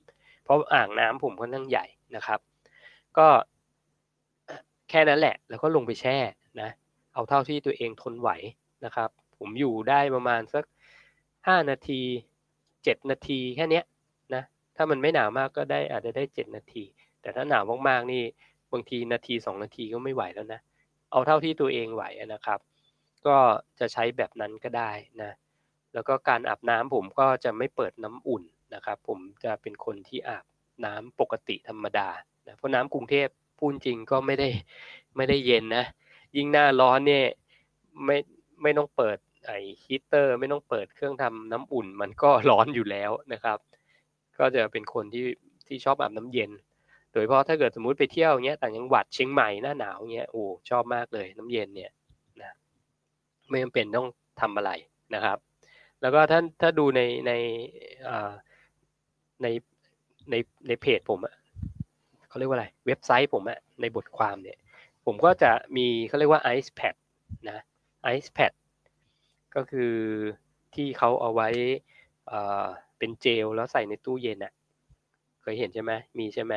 A: เพราะอ่างน้ำผมค่อนข้างใหญ่นะครับ ก็แค่นั้นแหละ แล้วก็ลงไปแช่นะ เอาเท่าที่ตัวเองทนไหวนะครับ ผมอยู่ได้ประมาณสัก ห้านาทีเจ็ดนาทีแค่นี้นะถ้ามันไม่หนาวมากก็ได้อาจจะได้เจ็ดนาที แต่ถ้าหนาวมากๆนี่บางทีนาทีสองนาทีก็ไม่ไหวแล้วนะเอาเท่าที่ตัวเองไหวนะครับ ก็จะใช้แบบนั้นก็ได้นะแล้วก็การอาบน้ำผมก็จะไม่เปิดน้ำอุ่นนะครับผมจะเป็นคนที่อาบน้ำปกติธรรมดานะเพราะน้ำกรุงเทพพูดจริงก็ไม่ได้ไม่ได้เย็นนะยิ่งหน้าร้อนเนี่ยไม่ไม่ต้องเปิด ไอฮีเตอร์ไม่ต้องเปิดเครื่องทำน้ำอุ่น มันก็ร้อนอยู่แล้วนะครับ ก็จะเป็นคนที่ที่ชอบอาบน้ำเย็น โดยเฉพาะถ้าเกิดสมมุติไปเที่ยวเงี้ยต่างจังหวัดเชียงใหม่หน้าหนาวเงี้ยโอ้ชอบมากเลยน้ำเย็นเนี่ยนะไม่จำเป็นต้องทำอะไรนะครับ แล้วก็ถ้าถ้าดูในในในในในเพจผมอะเขาเรียกว่าอะไรเว็บไซต์ผมอะในบทความเนี่ย ผมก็จะมีเขาเรียกว่า Ice Pad นะ Ice Pad ก็คือที่เขาเอาไว้เป็นเจลแล้วใส่ในตู้เย็นอะ่ะ เคยเห็นใช่ไหมมีใช่ไหม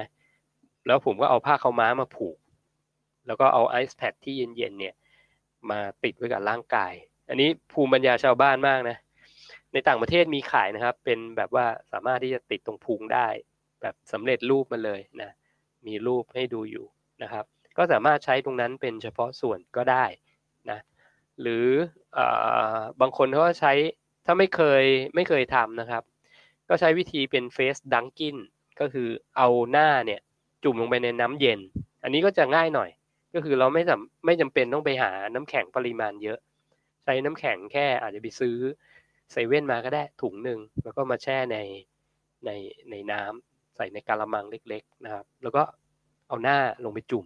A: แล้วผมก็เอาผ้าเขาม้ามาผูก แล้วก็เอาไอซ์แพดที่เย็นๆเนี่ย มาติดไว้กับร่างกาย อันนี้ภูมิปัญญาชาวบ้านมากนะ ในต่างประเทศมีขายนะครับ เป็นแบบว่าสามารถที่จะติดตรงพุงได้ แบบสำเร็จรูปมาเลยนะ มีรูปให้ดูอยู่นะครับ ก็สามารถใช้ตรงนั้นเป็นเฉพาะส่วนก็ได้นะ หรือบางคนเขาก็ใช้ถ้าไม่เคยไม่เคยทำนะครับ ก็ใช้วิธีเป็นเฟสดังกินก็คือเอาหน้าเนี่ยจุ่มลงไปในน้ำเย็น อันนี้ก็จะง่ายหน่อย ก็คือเราไม่จำไม่จำเป็นต้องไปหาน้ำแข็งปริมาณเยอะ ใช้น้ำแข็งแค่อาจจะไปซื้อเซเว่นมาก็ได้ถุงหนึ่งแล้วก็มาแช่ในในในน้ำใส่ในกะละมังเล็ก ๆนะครับ แล้วก็เอาหน้าลงไปจุ่ม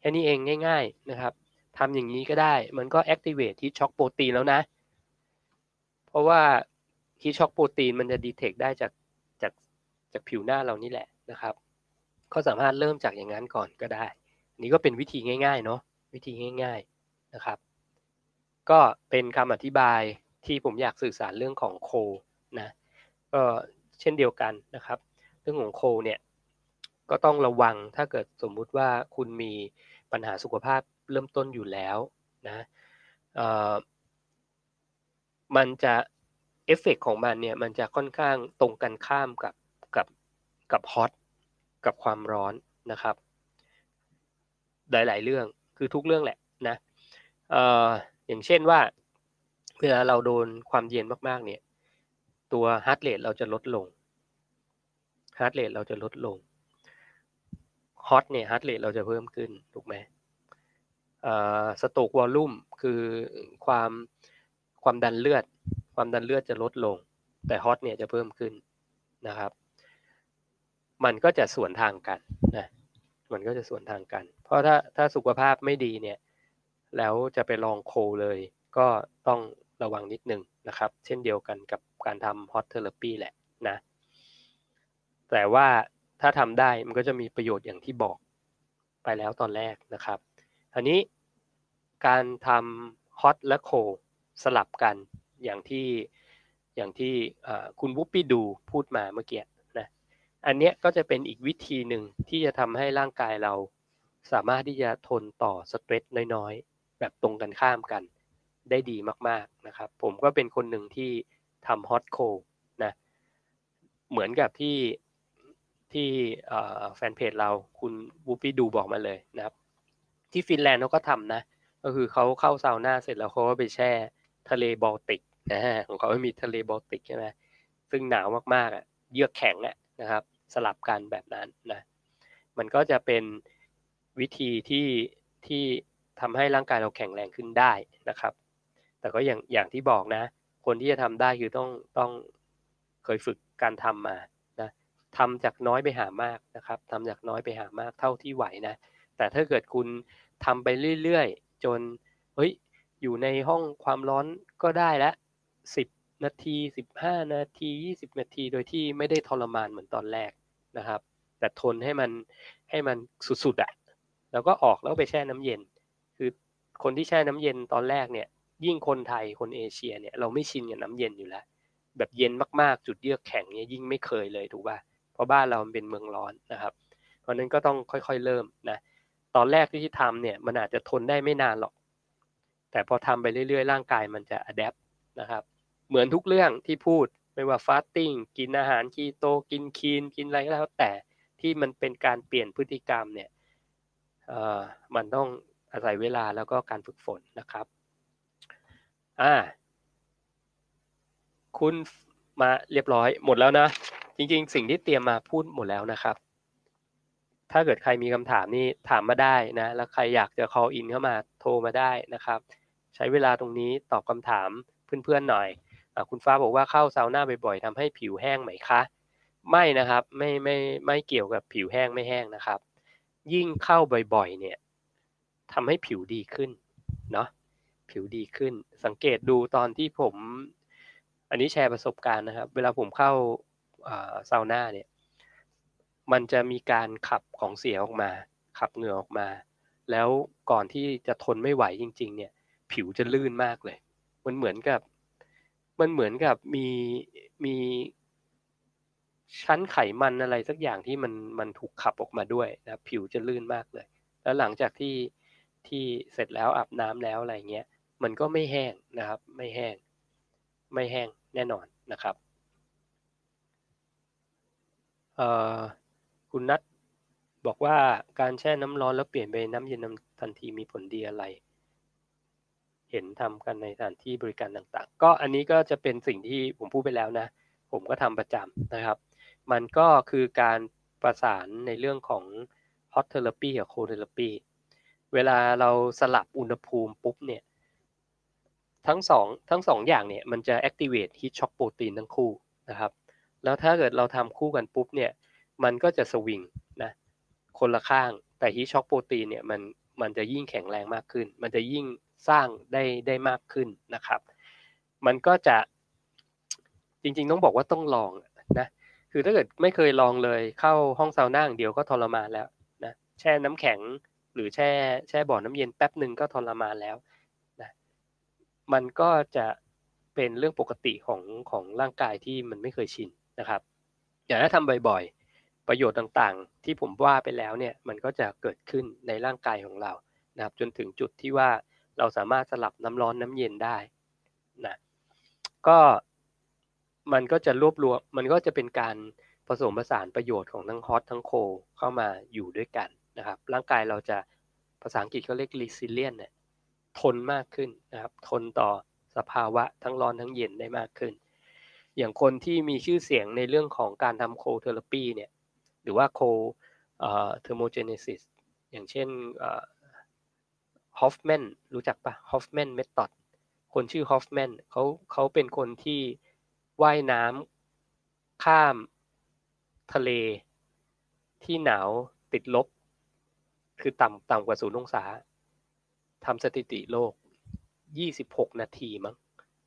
A: แค่นี้เองง่าย ๆนะครับ ทำอย่างนี้ก็ได้ มันก็ activate ที่ช็อกโปรตีนแล้วนะ เพราะว่าฮีช็อกโปรตีนมันจะดีเทคได้จากจากจากผิวหน้าเรานี่แหละนะครับ ก็สามารถเริ่มจากอย่างนั้นก่อนก็ได้นี่ก็เป็นวิธีง่ายๆเนาะวิธีง่าย ๆนะครับ ก็เป็นคำอธิบายที่ผมอยากสื่อสารเรื่องของโคนะก็เช่นเดียวกันนะครับ เรื่องของโคเนี่ยก็ต้องระวังถ้าเกิดสมมุติว่าคุณมีปัญหาสุขภาพ เริ่มต้นอยู่แล้วนะมันจะเอฟเฟกของมันเนี่ยมันจะค่อนข้างตรงกันข้ามกับกับกับ hot กับความร้อนนะครับ หลาย ๆ เรื่องคือทุกเรื่องแหละนะเอ่ออย่างเช่นว่า เวลาเราโดนความเย็นมากๆ เนี่ย ตัว heart rate เราจะลดลง heart rate เราจะลดลงhot เนี่ย heart rate เราจะเพิ่มขึ้นถูกไหม stroke volume คือความความดันเลือด ความดันเลือดจะลดลง แต่ hot เนี่ยจะเพิ่มขึ้นนะครับ มันก็จะส่วนทางกันนะมันก็จะส่วนทางกัน เพราะถ้าถ้าสุขภาพไม่ดีเนี่ย แล้วจะไปลองโคเลย ก็ต้องระวังนิดนึงนะครับ เช่นเดียวกันกับการทำ hot therapy แหละนะ แต่ว่าถ้าทำได้มันก็จะมีประโยชน์อย่างที่บอกไปแล้วตอนแรกนะครับ อันนี้การทำฮอตและโคสลับกันอย่างที่อย่างที่คุณวุปปี้ดูพูดมาเมื่อกี้นะอันนี้ก็จะเป็นอีกวิธีหนึ่งที่จะทำให้ร่างกายเราสามารถที่จะทนต่อสเตรสน้อยๆ แบบตรงกันข้ามกันได้ดีมากๆนะครับ ผมก็เป็นคนหนึ่งที่ทำ hot cold นะเหมือนกับที่ที่แฟนเพจเราคุณวูปี้ดูบอกมาเลยนะครับ ที่ฟินแลนด์เขาก็ทำนะ ก็คือเขาเข้าซาวน่าเสร็จแล้วเขาก็ไปแช่ทะเลบอลติกนะฮะของเขาไม่มีทะเลบอลติกใช่ไหมซึ่งหนาวมากๆอะเยือกแข็งอะนะครับ สลับกันแบบนั้นนะมันก็จะเป็นวิธีที่ที่ทำให้ร่างกายเราแข็งแรงขึ้นได้นะครับ แต่ก็อย่างอย่างที่บอกนะ คนที่จะทำได้คือต้องต้องเคยฝึกการทำมานะทำจากน้อยไปหามากนะครับทำจากน้อยไปหามากเท่าที่ไหวนะ แต่ถ้าเกิดคุณทำไปเรื่อยๆ จนเฮ้ยอยู่ในห้องความร้อนก็ได้แล้วสิบนาทีสิบห้านาทียี่สิบนาทีโดยที่ไม่ได้ทรมานเหมือนตอนแรกนะครับ แต่ทนให้มันให้มันสุดๆอะ่ะแล้วก็ออกแล้วไปแช่น้ำเย็น คือคนที่แช่น้ำเย็นตอนแรกเนี่ย ยิ่งคนไทยคนเอเชียเนี่ยเราไม่ชินกับน้ำเย็นอยู่แล้วแบบเย็นมากๆ จุดเยือกแข็งเนี่ยยิ่งไม่เคยเลยถูกป่ะเพราะบ้านเราเป็นเมืองร้อนนะครับ เพราะนั้นก็ต้องค่อยๆเริ่มนะ ตอนแรกที่ทำเนี่ยมันอาจจะทนได้ไม่นานหรอก แต่พอทำไปเรื่อยๆ ร่างกายมันจะอัดแอปนะครับ เหมือนทุกเรื่องที่พูดไม่ว่า fasting กินอาหารคีโตกิน clean กินอะไรก็แล้วแต่ที่มันเป็นการเปลี่ยนพฤติกรรมเนี่ยมันต้องอาศัยเวลาแล้วก็การฝึกฝนนะครับอ่าคุณมาเรียบร้อยหมดแล้วนะ จริง ๆ สิ่งที่เตรียมมาพูดหมดแล้วนะครับ ถ้าเกิดใครมีคำถามนี่ถามมาได้นะ แล้วใครอยากจะ call in เข้ามาโทรมาได้นะครับ ใช้เวลาตรงนี้ตอบคำถามเพื่อนๆหน่อยอคุณฟ้าบอกว่าเข้าซาวน่าบ่อยๆทำให้ผิวแห้งไหมคะ ไม่นะครับไม่ไม่ไม่เกี่ยวกับผิวแห้งไม่แห้งนะครับ ยิ่งเข้าบ่อยๆ เนี่ยทำให้ผิวดีขึ้นเนาะผิวดีขึ้น สังเกตดูตอนที่ผม อันนี้แชร์ประสบการณ์นะครับ เวลาผมเข้าซาวน่าเนี่ย มันจะมีการขับของเสียออกมา ขับเหงื่อออกมา แล้วก่อนที่จะทนไม่ไหวจริง ๆ เนี่ย ผิวจะลื่นมากเลย มันเหมือนกับ มันเหมือนกับมีมีชั้นไขมันอะไรสักอย่างที่มันมันถูกขับออกมาด้วยนะผิวจะลื่นมากเลย แล้วหลังจากที่ที่เสร็จแล้วอาบน้ำแล้วอะไรเงี้ยมันก็ไม่แห้งนะครับ ไม่แห้ง ไม่แห้งแน่นอนนะครับเอ่อ คุณนัทบอกว่าการแช่น้ำร้อนแล้วเปลี่ยนไปน้ำเย็นทันทีมีผลดีอะไร เห็นทำกันในสถานที่บริการต่างๆ ก็อันนี้ก็จะเป็นสิ่งที่ผมพูดไปแล้วนะ ผมก็ทำประจำนะครับ มันก็คือการประสานในเรื่องของ hot therapy กับ cold therapy เวลาเราสลับอุณหภูมิปุ๊บเนี่ย ทั้งสองทั้งสองอย่างเนี่ย มันจะ activate heat shock protein ทั้งคู่นะครับ แล้วถ้าเกิดเราทำคู่กันปุ๊บเนี่ย มันก็จะสวิงนะคนละข้างแต่ heat shock protein เนี่ยมันมันจะยิ่งแข็งแรงมากขึ้น มันจะยิ่งสร้างได้ได้มากขึ้นนะครับ มันก็จะจริงๆต้องบอกว่าต้องลองนะคือถ้าเกิดไม่เคยลองเลยเข้าห้องซาวน่าอย่างเดียวก็ทรมานแล้วนะแช่น้ำแข็งหรือแช่แช่บ่อน้ำเย็นแป๊บหนึ่งก็ทรมานแล้วนะมันก็จะเป็นเรื่องปกติของของร่างกายที่มันไม่เคยชินนะครับ อย่าถ้าทำบ่อยๆ ประโยชน์ต่างๆ ที่ผมว่าไปแล้วเนี่ยมันก็จะเกิดขึ้นในร่างกายของเรานะครับจนถึงจุดที่ว่าเราสามารถสลับน้ำร้อนน้ำเย็นได้นะก็มันก็จะรวบรวมมันก็จะเป็นการผสมผสานประโยชน์ของทั้งฮอตทั้งโคเข้ามาอยู่ด้วยกันนะครับ ร่างกายเราจะภาษาอังกฤษเขาเรียก resilient เนี่ยทนมากขึ้นนะครับทนต่อสภาวะทั้งร้อนทั้งเย็นได้มากขึ้น อย่างคนที่มีชื่อเสียงในเรื่องของการทำ cold therapy เนี่ย หรือว่า cold thermogenesis อย่างเช่นฮอฟแมนรู้จักปะฮอฟแมน method คนชื่อฮอฟแมนเขาเขาเป็นคนที่ว่ายน้ำข้ามทะเลที่หนาวติดลบ คือต่ำต่ำกว่าศูนย์องศาทำสถิติโลก 26 นาทีมั้ง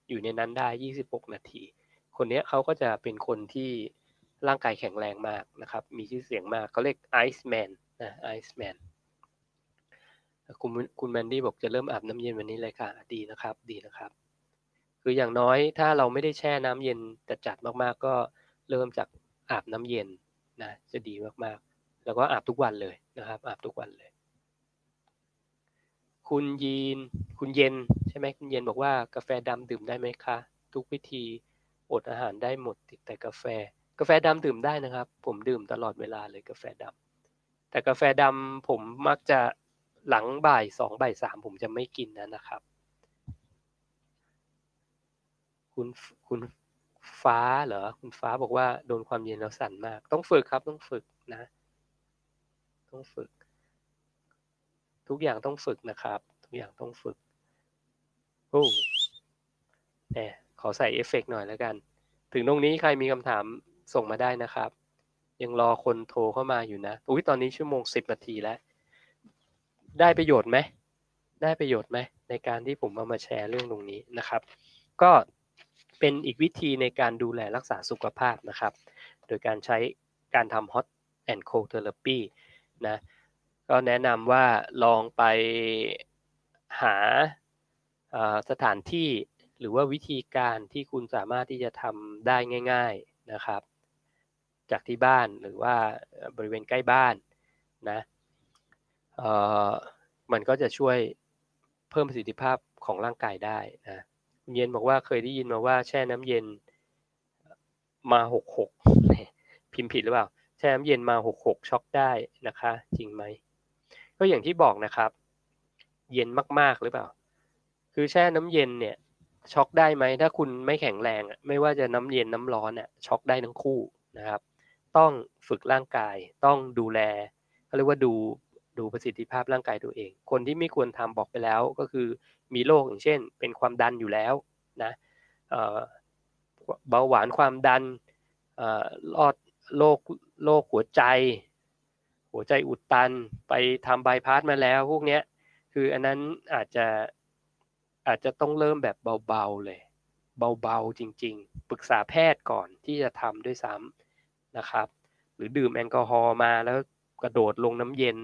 A: อยู่ในนั้นได้ 26 นาที คนนี้เขาก็จะเป็นคนที่ ร่างกายแข็งแรงมากนะครับ มีชื่อเสียงมากเขาเรียกไอซ์แมนนะไอซ์แมนคุณคุณแมนดี้บอกจะเริ่มอาบน้ำเย็นวันนี้เลยค่ะ ดีนะครับดีนะครับ คืออย่างน้อยถ้าเราไม่ได้แช่น้ำเย็นจัดจัดมากๆ ก็เริ่มจากอาบน้ำเย็นนะจะดีมากๆ แล้วก็อาบทุกวันเลยนะครับ อาบทุกวันเลย คุณยีนคุณเย็นใช่ไหมคุณเย็นบอกว่ากาแฟดำดื่มได้ไหมคะ ทุกวิธีอดอาหารได้หมดติดแต่กาแฟ กาแฟดำดื่มได้นะครับ ผมดื่มตลอดเวลาเลยกาแฟดำแต่กาแฟดำผมมักจะหลังบ่ายสองบ่ายสามผมจะไม่กินนะนะครับ คุณคุณฟ้าเหรอคุณฟ้าบอกว่าโดนความเย็นแล้วสั่นมาก ต้องฝึกครับต้องฝึกนะ ต้องฝึก ทุกอย่างต้องฝึกนะครับ ทุกอย่างต้องฝึกโอ้แหมขอใส่เอฟเฟกหน่อยแล้วกัน ถึงตรงนี้ใครมีคำถาม ส่งมาได้นะครับ ยังรอคนโทรเข้ามาอยู่นะอุ้ยตอนนี้ชั่วโมงสิบนาทีแล้ว ได้ประโยชน์ไหมได้ประโยชน์ไหมในการที่ผมเอามาแชร์เรื่องตรงนี้นะครับ ก็เป็นอีกวิธีในการดูแลรักษาสุขภาพนะครับ โดยการใช้การทำ hot and cold therapy นะก็แนะนำว่าลองไปหาสถานที่หรือว่าวิธีการที่คุณสามารถที่จะทำได้ง่าย ๆนะครับ จากที่บ้านหรือว่าบริเวณใกล้บ้านนะมันก็จะช่วยเพิ่มประสิทธิภาพของร่างกายได้นะคุณเย็นบอกว่าเคยได้ยินมาว่าแช่น้ำเย็นมาหกหกพิมพ์ผิดหรือเปล่า แช่น้ำเย็นมาหกหกช็อกได้นะคะ จริงไหม ก็อย่างที่บอกนะครับ เย็นมากๆหรือเปล่า คือแช่น้ำเย็นเนี่ยช็อกได้ไหมถ้าคุณไม่แข็งแรงไม่ว่าจะน้ำเย็นน้ำร้อนอะช็อกได้ทั้งคู่นะครับ ต้องฝึกร่างกาย ต้องดูแลเขาเรียกว่าดูดูประสิทธิภาพร่างกายตัวเอง คนที่ไม่ควรทำบอกไปแล้วก็คือมีโรคอย่างเช่น เป็นความดันอยู่แล้วนะเบาหวานความดันรอดโรคโรคหัวใจ หัวใจอุดตันไปทำบายพาสมาแล้วพวกนี้คืออันนั้นอาจจะอาจจะต้องเริ่มแบบเบาๆเลย เบาๆจริง ๆ ปรึกษาแพทย์ก่อนที่จะทำด้วยซ้ำ นะครับ หรือดื่มแอลกอฮอล์มาแล้วกระโดดลงน้ำเย็น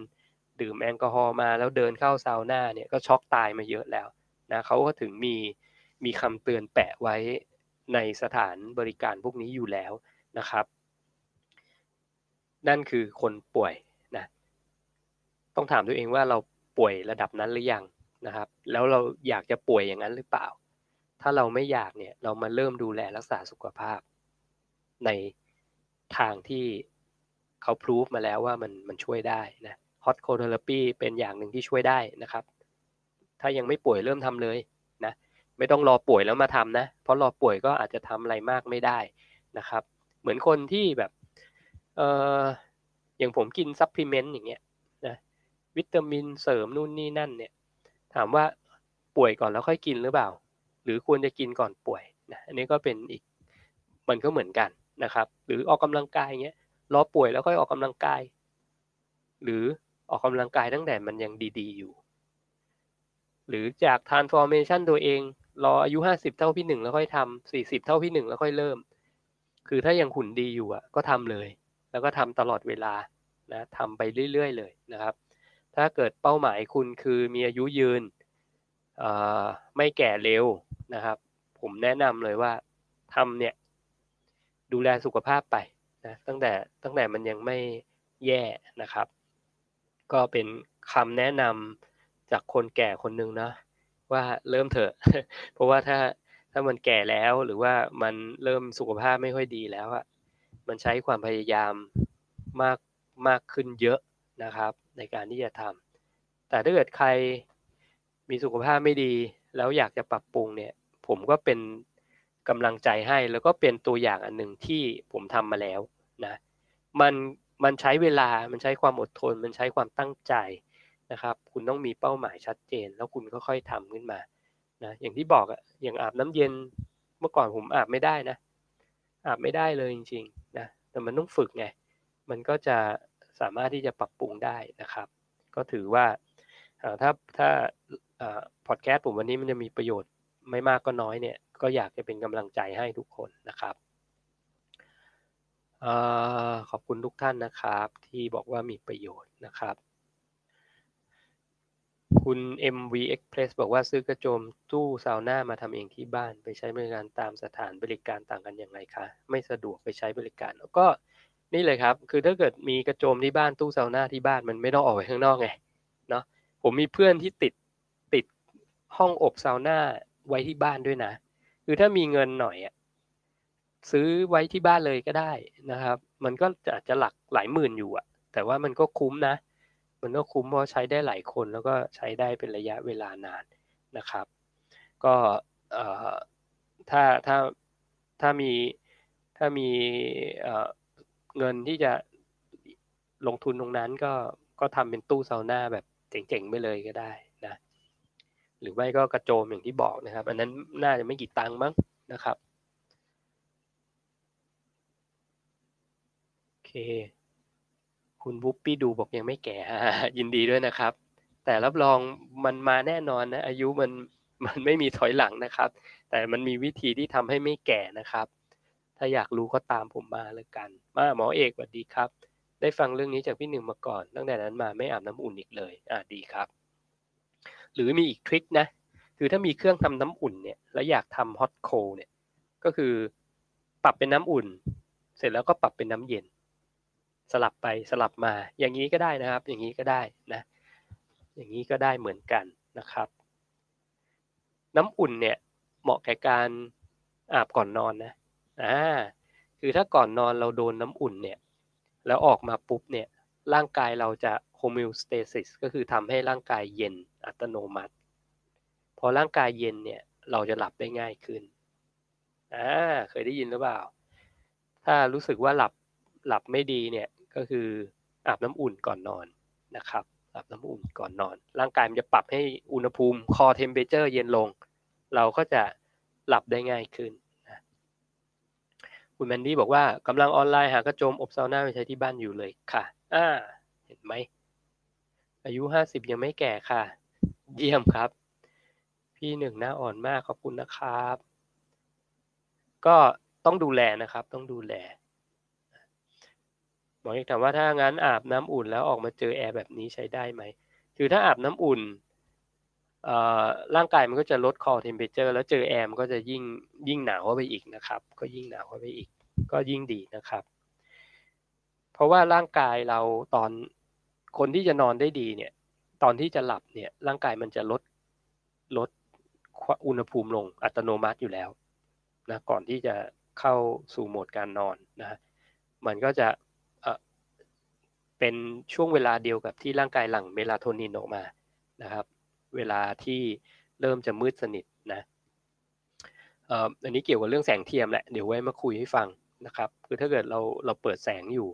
A: ดื่มแอลกอฮอล์มาแล้วเดินเข้าซาวน่าเนี่ยก็ช็อกตายมาเยอะแล้วนะเขาก็ถึงมีมีคำเตือนแปะไว้ในสถานบริการพวกนี้อยู่แล้วนะครับ นั่นคือคนป่วยนะต้องถามตัวเองว่าเราป่วยระดับนั้นหรือยังนะครับ แล้วเราอยากจะป่วยอย่างนั้นหรือเปล่า ถ้าเราไม่อยากเนี่ยเรามาเริ่มดูแลรักษาสุขภาพ ใน ทางที่เขาพิสูจมาแล้วว่ามันมันช่วยได้นะฮอตโคเทอราปีเป็นอย่างหนึ่งที่ช่วยได้นะครับ ถ้ายังไม่ป่วยเริ่มทำเลยนะไม่ต้องรอป่วยแล้วมาทำนะ เพราะรอป่วยก็อาจจะทำอะไรมากไม่ได้นะครับ เหมือนคนที่แบบเอออย่างผมกิน supplement อย่างเงี้ยนะวิตามินเสริมนู่นนี่นั่นเนี่ยถามว่าป่วยก่อนแล้วค่อยกินหรือเปล่า หรือควรจะกินก่อนป่วยนะอันนี้ก็เป็นอีกมันก็เหมือนกัน นะครับ หรือออกกำลังกายเงี้ยรอป่วยแล้วค่อยออกกำลังกาย หรือออกกำลังกายตั้งแต่มันยังดี ๆ อยู่ หรือจะ transformation ตัวเอง รออายุห้าสิบเท่าพี่หนึ่งแล้วค่อยทำสี่สิบเท่าพี่หนึ่งแล้วค่อยเริ่ม คือถ้ายังหุ่นดีอยู่อะก็ทำเลย แล้วก็ทำตลอดเวลานะทำไปเรื่อย ๆ เลยนะครับ ถ้าเกิดเป้าหมายคุณคือมีอายุยืนไม่แก่เร็วนะครับ ผมแนะนำเลยว่าทำเนี่ย ดูแลสุขภาพไปนะตั้งแต่ตั้งแต่มันยังไม่แย่นะครับ ก็เป็นคำแนะนำจากคนแก่คนหนึ่งนะว่าเริ่มเถอะ เพราะว่าถ้าถ้ามันแก่แล้วหรือว่ามันเริ่มสุขภาพไม่ค่อยดีแล้วอะมันใช้ความพยายามมากมากขึ้นเยอะนะครับ ในการที่จะทำแต่ถ้าเกิดใครมีสุขภาพไม่ดี แล้วอยากจะปรับปรุงเนี่ย ผมก็เป็น กำลังใจให้แล้วก็เป็นตัวอย่างอันหนึ่งที่ผมทำมาแล้วนะมันมันใช้เวลา มันใช้ความอดทน มันใช้ความตั้งใจนะครับ คุณต้องมีเป้าหมายชัดเจน แล้วคุณค่อยๆทำขึ้นมานะอย่างที่บอกอะอย่างอาบน้ำเย็นเมื่อก่อนผมอาบไม่ได้นะ อาบไม่ได้เลยจริงๆนะแต่มันต้องฝึกไงมันก็จะสามารถที่จะปรับปรุงได้นะครับ ก็ถือว่าถ้าถ้าพอดแคสต์ผมวันนี้มันจะมีประโยชน์ไม่มากก็น้อยเนี่ย ก็อยากจะเป็นกำลังใจให้ทุกคนนะครับอขอบคุณทุกท่านนะครับ ที่บอกว่ามีประโยชน์นะครับ คุณ MV Express บอกว่าซื้อกระโจมตู้ซาวน่ามาทำเองที่บ้าน ไปใช้บริการตามสถานบริการต่างกันยังไงคะ ไม่สะดวกไปใช้บริการก็นี่เลยครับ คือถ้าเกิดมีกระโจมที่บ้านตู้ซาวน่าที่บ้านมันไม่ต้องออกไปข้างนอกไงเนาะผมมีเพื่อนที่ติดติดห้องอบซาวน่าไว้ที่บ้านด้วยนะ คือถ้ามีเงินหน่อยอะซื้อไว้ที่บ้านเลยก็ได้นะครับ มันก็อาจจะหลักหลายหมื่นอยู่อะ แต่ว่ามันก็คุ้มนะ มันก็คุ้มเพราะใช้ได้หลายคนแล้วก็ใช้ได้เป็นระยะเวลานานนะครับ ก็ถ้าถ้าถ้ามีถ้ามีเงินที่จะลงทุนตรงนั้นก็ก็ทำเป็นตู้ซาวน่าแบบเจ๋งๆไปเลยก็ได้ หรือไม่ก็กระโจมอย่างที่บอกนะครับ อันนั้นน่าจะไม่กี่ตังค์มั้งนะครับโอเค คุณบุ๊ปปี้ดูบอกยังไม่แก่ยินดีด้วยนะครับ แต่รับรองมันมาแน่นอนนะอายุมันมันไม่มีถอยหลังนะครับ แต่มันมีวิธีที่ทำให้ไม่แก่นะครับ ถ้าอยากรู้ก็ตามผมมาเลยกัน มาหมอเอกสวัสดีครับ ได้ฟังเรื่องนี้จากพี่หนึ่งมาก่อน ตั้งแต่นั้นมาไม่อาบน้ำอุ่นอีกเลย อ่าดีครับ หรือมีอีกทริคนะ คือถ้ามีเครื่องทำน้ำอุ่นเนี่ย แล้วอยากทำฮอตโคเนี่ย ก็คือปรับเป็นน้ำอุ่น เสร็จแล้วก็ปรับเป็นน้ำเย็น สลับไปสลับมา อย่างนี้ก็ได้นะครับ อย่างนี้ก็ได้นะ อย่างนี้ก็ได้เหมือนกันนะครับ น้ำอุ่นเนี่ย เหมาะแก่การอาบก่อนนอนนะอ่าคือถ้าก่อนนอนเราโดนน้ำอุ่นเนี่ย แล้วออกมาปุ๊บเนี่ย ร่างกายเราจะ homeostasis ก็คือทำให้ร่างกายเย็นอัตโนมัติ พอร่างกายเย็นเนี่ยเราจะหลับได้ง่ายขึ้นอ่าเคยได้ยินหรือเปล่า ถ้ารู้สึกว่าหลับหลับไม่ดีเนี่ยก็คืออาบน้ำอุ่นก่อนนอนนะครับอาบน้ำอุ่นก่อนนอน ร่างกายมันจะปรับให้อุณหภูมิ core temperature เย็นลง เราก็จะหลับได้ง่ายขึ้นนะคุณแมนดี้บอกว่ากำลังออนไลน์หากระโจมอบซาวน่าไปใช้ที่บ้านอยู่เลยค่ะ อ่า เห็นไหม อายุห้าสิบยังไม่แก่ค่ะ เยี่ยมครับ พี่หนึ่งหน้าอ่อนมากขอบคุณนะครับ ก็ต้องดูแลนะครับ ต้องดูแลหมอเอกถามว่าถ้างั้นอาบน้ำอุ่นแล้วออกมาเจอแอร์แบบนี้ใช้ได้ไหม คือถ้าอาบน้ำอุ่นร่างกายมันก็จะลด core temperature แล้วเจอแอร์มันก็จะยิ่งยิ่งหนาวเข้าไปอีกนะครับ ก็ยิ่งหนาวเข้าไปอีก ก็ยิ่งดีนะครับ เพราะว่าร่างกายเราตอนคนที่จะนอนได้ดีเนี่ย ตอนที่จะหลับเนี่ย ร่างกายมันจะลดลดอุณหภูมิลงอัตโนมัติอยู่แล้วนะก่อนที่จะเข้าสู่โหมดการนอนนะมันก็จะเป็นช่วงเวลาเดียวกับที่ร่างกายหลั่งเมลาโทนินออกมานะครับ เวลาที่เริ่มจะมืดสนิทนะอ่ออันนี้เกี่ยวกับเรื่องแสงเทียมแหละเดี๋ยวไว้มาคุยให้ฟังนะครับ คือถ้าเกิดเราเราเปิดแสงอยู่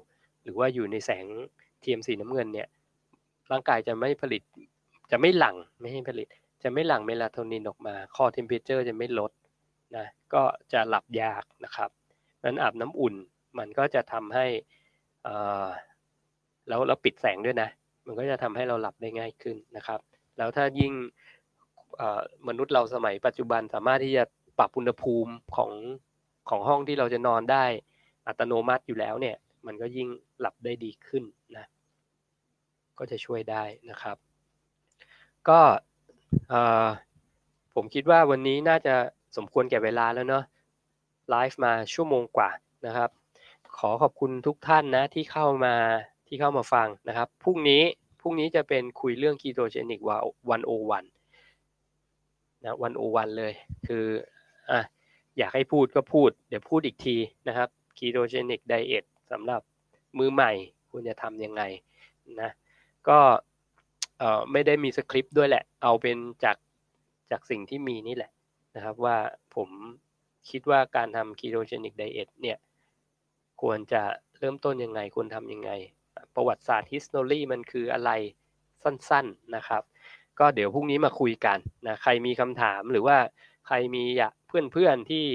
A: หรือว่าอยู่ในแสงเทียมสีน้ำเงินเนี่ยร่างกายจะไม่ผลิตจะไม่หลั่งไม่ให้ผลิต จะไม่หลั่งเมลาโทนินออกมา core temperature จะไม่ลดนะก็จะหลับยากนะครับนั้นอาบน้ำอุ่นมันก็จะทำให้อ่าแล้วเราปิดแสงด้วยนะ มันก็จะทำให้เราหลับได้ง่ายขึ้นนะครับ แล้วถ้ายิ่งมนุษย์เราสมัยปัจจุบันสามารถที่จะปรับอุณหภูมิของของห้องที่เราจะนอนได้อัตโนมัติอยู่แล้วเนี่ย มันก็ยิ่งหลับได้ดีขึ้นนะก็จะช่วยได้นะครับ ก็ผมคิดว่าวันนี้น่าจะสมควรแก่เวลาแล้วเนาะไลฟ์มาชั่วโมงกว่านะครับ ขอขอบคุณทุกท่านนะที่เข้ามาที่เข้ามาฟังนะครับพรุ่งนี้พรุ่งนี้จะเป็นคุยเรื่อง ketogenic วันโอวันนะวันโอวันเลยคืออะอยากให้พูดก็พูด เดี๋ยวพูดอีกทีนะครับ ketogenic diet สำหรับมือใหม่ควรจะทำยังไงนะก็ไม่ได้มีสคริปต์ด้วยแหละ เอาเป็นจากจากสิ่งที่มีนี่แหละนะครับว่าผมคิดว่าการทำ ketogenic diet เนี่ยควรจะเริ่มต้นยังไงควรทำยังไง ประวัติศาสตร์ history มันคืออะไรสั้นๆนะครับ ก็เดี๋ยวพรุ่งนี้มาคุยกันนะใครมีคำถามหรือว่าใครมีเพื่อนๆที่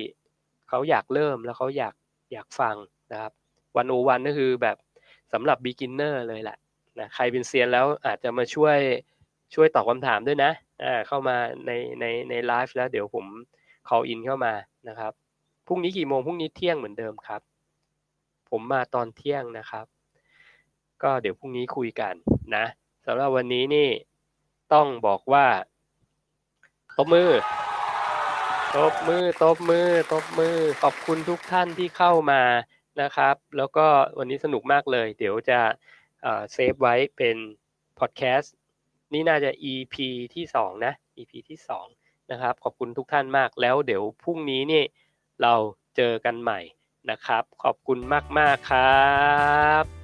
A: เขาอยากเริ่มแล้วเขาอยากอยากฟังนะครับ วันโอวันก็คือแบบสำหรับ beginner เลยแหละนะใครเป็นเซียนแล้วอาจจะมาช่วยช่วยตอบคำถามด้วยนะอ่าเข้ามาในในในไลฟ์แล้วเดี๋ยวผม call in เข้ามานะครับพรุ่งนี้กี่โมงพรุ่งนี้เที่ยงเหมือนเดิมครับ ผมมาตอนเที่ยงนะครับ ก็เดี๋ยวพรุ่งนี้คุยกันนะสำหรับวันนี้นี่ต้องบอกว่าตบมือตบมือตบมือตบมือขอบคุณทุกท่านที่เข้ามา นะครับ แล้วก็วันนี้สนุกมากเลย เดี๋ยวจะเซฟไว้เป็นพอดแคสต์นี่น่าจะ EP ที่ 2 นะ EP ที่ 2 นะครับ ขอบคุณทุกท่านมากแล้วเดี๋ยวพรุ่งนี้นี่เราเจอกันใหม่นะครับ ขอบคุณมาก ๆ ครับ